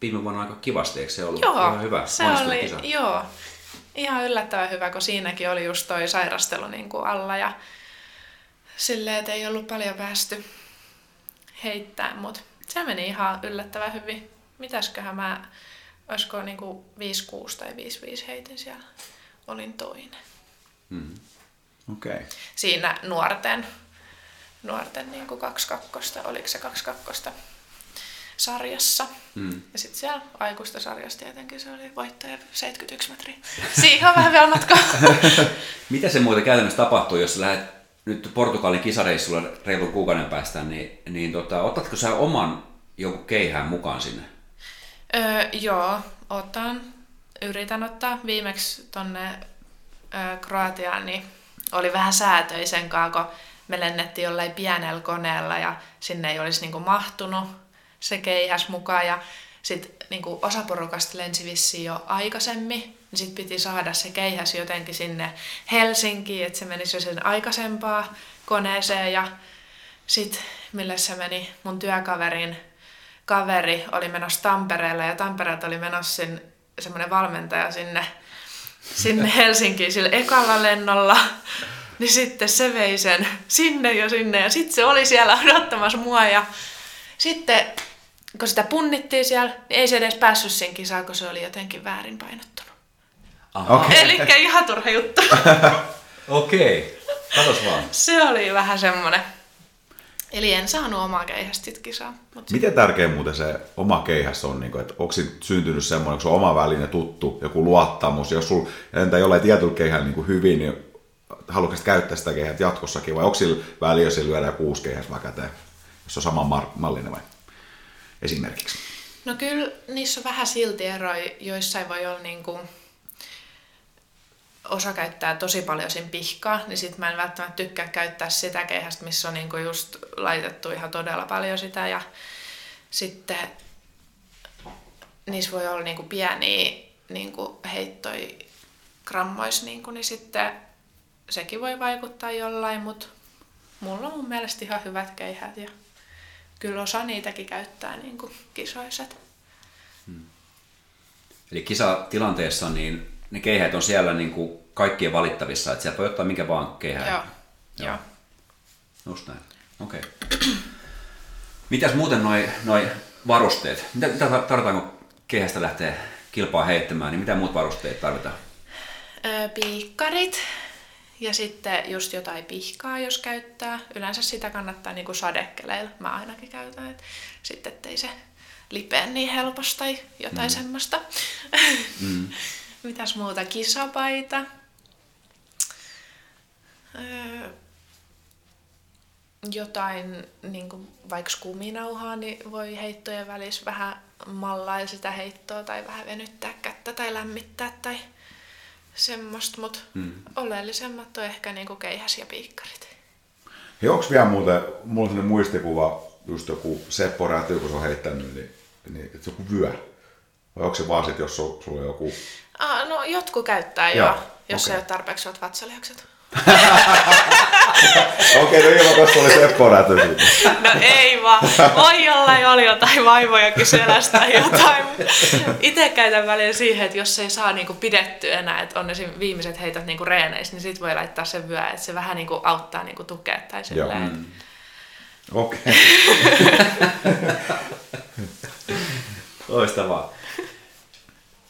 viime vuonna aika kivasti, eikö se ollut Joo, ihan hyvä? se oli, kisa? joo, ihan yllättävän hyvä, kun siinäkin oli just toi sairastelu niin kuin alla ja silleen, että ei ollut paljon päästy heittää, mutta se meni ihan yllättävän hyvin. Mitäsköhän mä, olisiko niin kuin 5-6 tai 5-5 heitin siellä, olin toinen. Mm. Okei. Okay. Siinä nuorten, nuorten niin kuin 2-2, oliko se 2-2 sarjassa. Mm. Ja sitten siellä aikuista sarjassa tietenkin se oli voittaja 71 metriä. Siihen on vähän vielä matkaa. Mitä se muuten käytännössä tapahtuu, jos lähdet nyt Portugalin kisareissulla reilun kuukauden päästä, niin, niin tota, otatko sä oman jonkun keihään mukaan sinne? öö, joo, otan. Yritän ottaa viimeksi tonne öö, Kroatiaan, niin oli vähän säätöisen kun me lennettiin jollain pienellä koneella ja sinne ei olisi niinku mahtunut se keihäs mukaan. Ja sitten niinku osa porukasta lensi vissiin jo aikaisemmin, niin sitten piti saada se keihäs jotenkin sinne Helsinkiin, että se menisi jo sen aikaisempaa koneeseen. Ja sitten millä se meni, mun työkaverin kaveri oli menossa Tampereelle ja Tampereelta oli menossa sen, semmoinen valmentaja sinne, sinne Helsinkiin sillä ekalla lennolla. Niin sitten se vei sen sinne ja sinne ja sitten se oli siellä odottamassa mua ja sitten kun sitä punnittiin siellä, niin ei se edes päässyt sen kisaan, kun se oli jotenkin väärin painottunut. Aha. Okei. Eli ihan turha juttu. Okei. Katos vaan. Se oli vähän semmonen. Eli en saanut omaa keihästä sit kisaa. Mut Miten tärkeä muuten se oma keihäs on, niin kuin, että onko syntynyt semmoinen, kun se on oma väline tuttu, joku luottamus, jos sulla entä jollain tietyllä keihällä niin hyvin, niin haluatko käyttää sitä keihät jatkossakin, vai onko sillä väliä, jos sillä lyödään kuusi keihäs vaan käteen, jos se on sama mar- mallinen vai esimerkiksi? No kyllä niissä on vähän silti eroja. Joissain voi olla niin kuin, osa käyttää tosi paljon sin pihkaa, niin sit mä en välttämättä tykkää käyttää sitä keihästä, missä on niin kuin just laitettu ihan todella paljon sitä. Ja sitten niissä voi olla niin kuin pieniä niin kuin heittoja grammois, niin, kuin, niin sitten sekin voi vaikuttaa jollain, mutta mulla on mun mielestä ihan hyvät keihät ja kyllä osa niitäkin käyttää niin kuin kisoiset. Eli kisatilanteessa niin ne keihät on siellä niin kuin kaikkien valittavissa, että sieltä voi ottaa minkä vaan keihään. Joo. Joo. Joo. Just näin. Okei. Mitäs muuten noi, noi varusteet? Mitä, mitä tar- tarvitaanko keihästä lähteä kilpaa heittämään, niin mitä muut varusteet tarvitaan? Öö, piikkarit ja sitten just jotain pihkaa, jos käyttää. Yleensä sitä kannattaa niinku sadekeleillä. Mä ainakin käytän. Et sitten ettei se lipee niin helposti tai jotain mm. semmoista. Mm. Mitäs muuta? Kisapaita. Öö, jotain, niin kuin vaikka kuminauhaa, niin voi heittojen välissä vähän mallailla sitä heittoa tai vähän venyttää kättä tai lämmittää tai semmoista, mutta Mm. mm. oleellisemmat on ehkä niin kuin keihäs ja piikkarit. Hei, onko vielä muuten, mulla on sellainen muistikuva, just joku Seppo Räty, kun se on heittänyt, niin, niin että joku vyö. Vai onko se vaan sit, jos su- sulla on joku... Ah, no jotkut käyttää Joo, jo, jos okei. ei ole tarpeeksi olet vatsalihakset. Okei, no ilman, koska oli Seppo. No ei vaan. Voi olla jo oli jotain vaivojakin selästä tai jotain. Itse käytän välillä siihen, että jos ei saa niinku pidettyä enää, että on esim. viimeiset heitot niinku reeneissä, niin sit voi laittaa sen vyö, että se vähän niinku auttaa niinku tukea tai silleen. Mm. Okei. Loistavaa.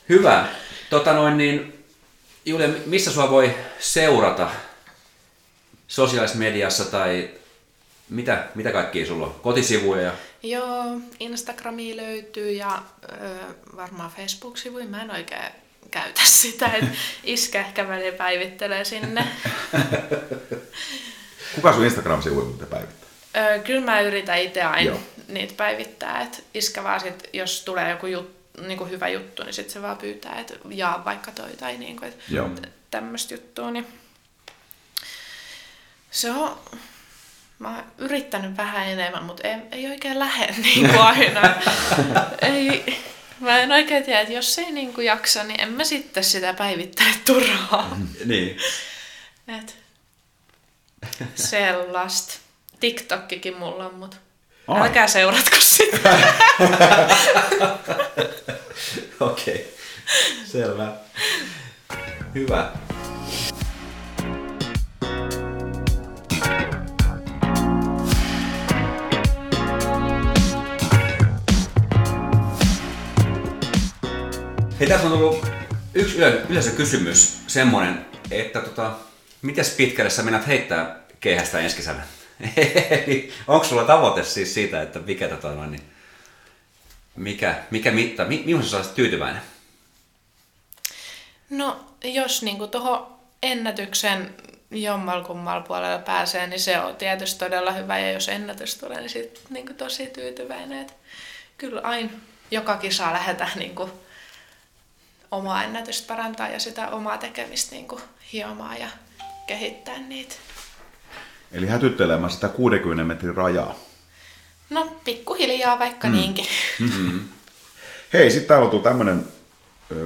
Hyvä. Tota noin niin, Julia, missä sua voi seurata sosiaalisessa mediassa tai mitä, mitä kaikkia sulla on? Kotisivuja ja... Joo, Instagrami löytyy ja ö, varmaan Facebook-sivuja. Mä en oikein käytä sitä, että iskä ehkä välillä päivittelee sinne. Kuka sun Instagram-sivuja muuten päivittää? Ö, kyllä mä yritän itse aina Joo. niitä päivittää, että iskä vaan sit, jos tulee joku jut, niinku hyvä juttu, niin sit se vaan pyytää, että jaa vaikka toi tai niinku, että tämmöistä juttua, niin se on, mä oon yrittänyt vähän enemmän, mutta ei, ei oikein lähde niin kuin aina. ei, mä en oikein tiedä, että jos ei niin kuin jaksa, niin en mä sitten sitä päivittele turhaa. Niin. Et sellaista. TikTokkikin mulla on, mutta Ai. älkää seuratko sitä. Okei. Okay. Selvä. Hyvä. Hei, tässä on tullut yksi yle- yleisökysymys, semmonen, että tota, mitäs pitkälle sä menet heittää keihästä ensi kesänä? Onko sulla tavoite siis siitä, että mikä, tota, noin, niin, mikä, mikä mitta, mi, mihin sä olisit tyytyväinen? No, jos niinku tuohon ennätyksen jommal kummal puolella pääsee, niin se on tietysti todella hyvä. Ja jos ennätys tulee, niin sitten niinku tosi tyytyväinen. Et kyllä aina joka kisa lähdetään niinku omaa ennätystä parantaa ja sitä omaa tekemistä niinku hiomaan ja kehittää niitä. Eli hätyttelemään sitä 60 metrin rajaa. No, pikkuhiljaa vaikka mm. niinkin. Hei, sitten täällä on tämmöinen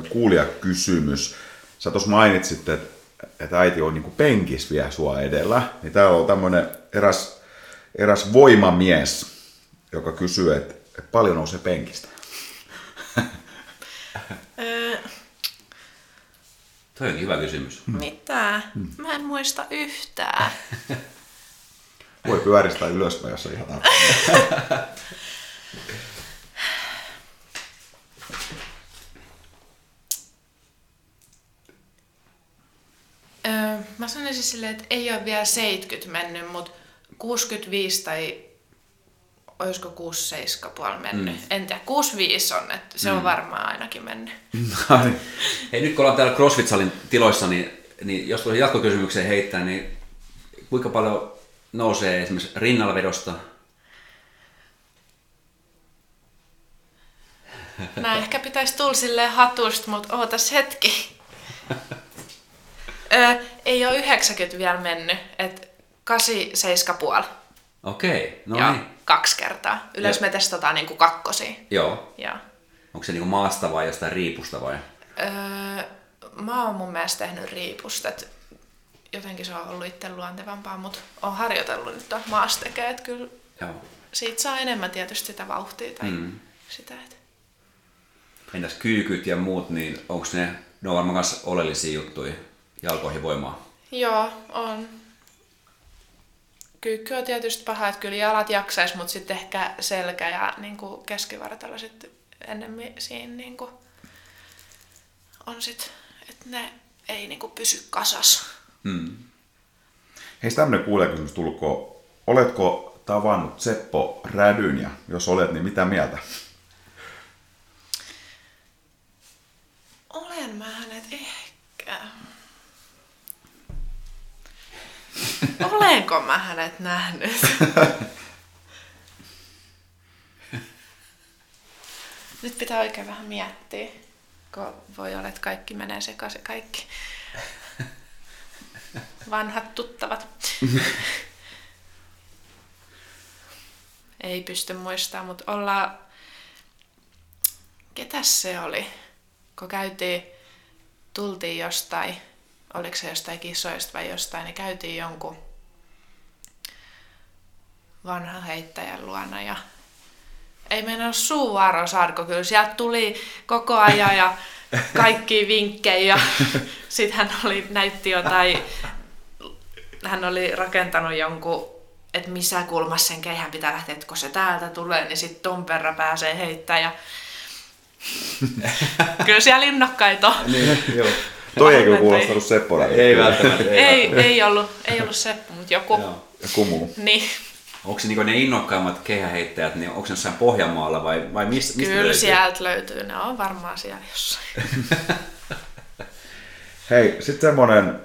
kuulijakysymys. Sä tuossa mainitsit, että, että äiti on niinku penkis vielä sua edellä. Niin täällä on tämmöinen eräs, eräs voimamies, joka kysyy, että, että paljon nousee penkistä. Toi on hyvä kysymys. mitä? Mä en muista yhtään. Voi pyöristää ylöspäin, jos on ihan tarpeen. Öö, mä sanoisin silleen, että ei ole vielä 70 mennyt, mutta 65 tai olisiko 67 puoli mennyt. Mm. En tiedä, 65 on, että se mm. on varmaan ainakin mennyt. No niin. Hei, nyt kun ollaan täällä CrossFit-salin tiloissa, niin, niin jos tuohon jatkokysymykseen heittää, niin kuinka paljon nousee esimerkiksi rinnalvedosta? Mä ehkä pitäisi tulla silleen hatusta, mutta ootas hetki. öö, ei ole 90 vielä mennyt, että 87 puoli. Okei, no ja niin. kaksi kertaa. Yleensä me testataan niinku kakkosia. Joo. Ja. Onko se niinku maasta vai jostain riipusta vai? Öö, mä oon mun mielestä tehnyt riipusta, jotenkin se on ollut itse luontevampaa, mutta oon harjoitellut nyt maasta tekee, että kyllä Joo. siitä saa enemmän tietysti sitä vauhtia tai mm. sitä, että Entäs kyykyt ja muut, niin onko ne, ne on varmaan myös oleellisia juttuja jalkoihin voimaa? Joo, on. Kyykky on tietysti paha, että kyllä jalat jaksais, mutta sitten ehkä selkä ja niin kuin keskivartalo sitten ennemmin siinä niin kuin on sit, että ne ei niin kuin pysy kasas. Hei, tämmöinen kuulijakysymys tulko. Oletko tavannut Seppo Rädyn ja jos olet, niin mitä mieltä? Olen mä hänet ehkä. Olenko mä hänet nähnyt? Nyt pitää oikein vähän miettiä, kun voi olla, että kaikki menee sekaisin kaikki. Vanhat tuttavat. Ei pysty muistamaan, mutta ollaan... Ketäs se oli? Kun käytiin, tultiin jostain, oliko se jostain kisoista vai jostain, niin käytiin jonkun vanhan heittäjän luona ja ei mennä suuvaaro saarko, kyllä sieltä tuli koko ajan ja kaikki vinkkejä ja sitten hän oli, näytti jotain, hän oli rakentanut jonkun, että missä kulmassa sen keihän pitää lähteä, että kun se täältä tulee, niin sitten ton verran pääsee heittämään ja Kyllä siellä innokkaita on. Niin, joo. Toi ei kyllä kuulostanut Seppola. Ei välttämättä. Ei, ei, ollut, ei ollut Seppo, mutta joku. Joo. Joku muu. Niin, Onko se niinku ne innokkaimmat kehäheittäjät, niin onko se jossain Pohjanmaalla vai, vai mistä, mistä kyllä löytyy? sieltä löytyy. Ne on varmaan siellä jossain. Hei, sitten semmonen,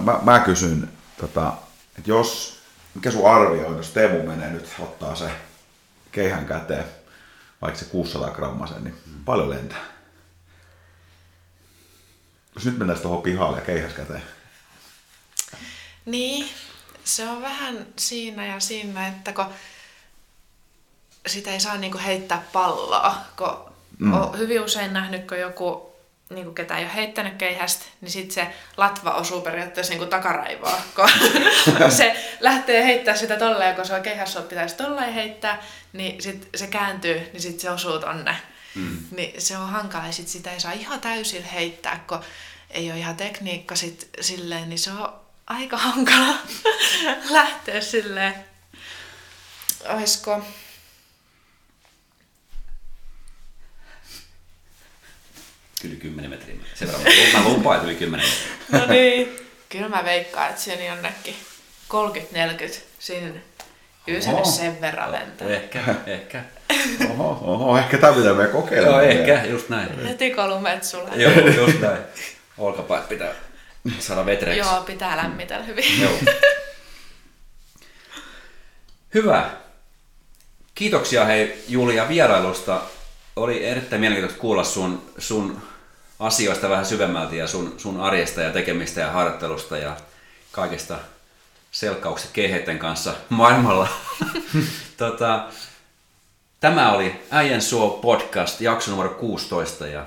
mä, mä kysyn, tota, että jos, mikä sun arvio on, jos Teemu menee nyt, ottaa se keihän käteen, vaikka se 600 grammasen, niin paljon lentää? Jos nyt mennään tuohon pihalle ja keihäs käteen. Niin, se on vähän siinä ja siinä, että kun sitä ei saa niinku heittää palloa, kun mm. on hyvin usein nähnyt, kun joku niinku ketä ei ole heittänyt keihästä, niin sitten se latva osuu periaatteessa niinku takaraivoa, kun se lähtee heittää sitä tolleen, kun se on keihässä pitäisi tolleen heittää, niin sit se kääntyy, niin sitten se osuu tonne. Mm. Niin se on hankala ja sit sitä ei saa ihan täysin heittää, kun ei ole ihan tekniikka sit silleen, niin se on aika hankala lähteä silleen. Oisko? Yli 10 metriä. Sen verran mä lupaan, yli 10 metriä. No niin. Kyllä mä veikkaan, että siinä jonnekin 30-40 sinne. Kyllä se Oho. nyt sen verran lentää. Ehkä, ehkä. Oho, oho, ehkä tämä pitää meidän kokeilla. Joo, ehkä, just näin. Heti kolumet sulle. Joo, just näin. Olkapäät pitää saada vetreeksi. Joo, pitää lämmitellä hyvin. Joo. Hyvä. Kiitoksia hei Julia vierailusta. Oli erittäin mielenkiintoista kuulla sun, sun asioista vähän syvemmälti ja sun, sun arjesta ja tekemistä ja harjoittelusta ja kaikesta selkkauksesta keheiden kanssa maailmalla. tota, tämä oli Äijän Suo podcast, jakso numero 16 ja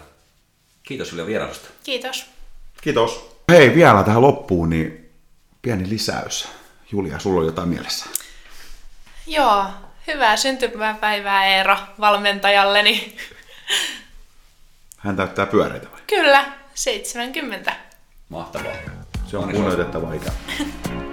kiitos Julia vierailusta. Kiitos. Kiitos. Hei, vielä tähän loppuun, niin pieni lisäys. Julia, sulla oli jotain mielessä. Joo, hyvää syntymäpäivää Eero valmentajalleni. Hän täyttää pyöreitä vai? Kyllä, 70. Mahtavaa. Se on kunnioitettava ikä.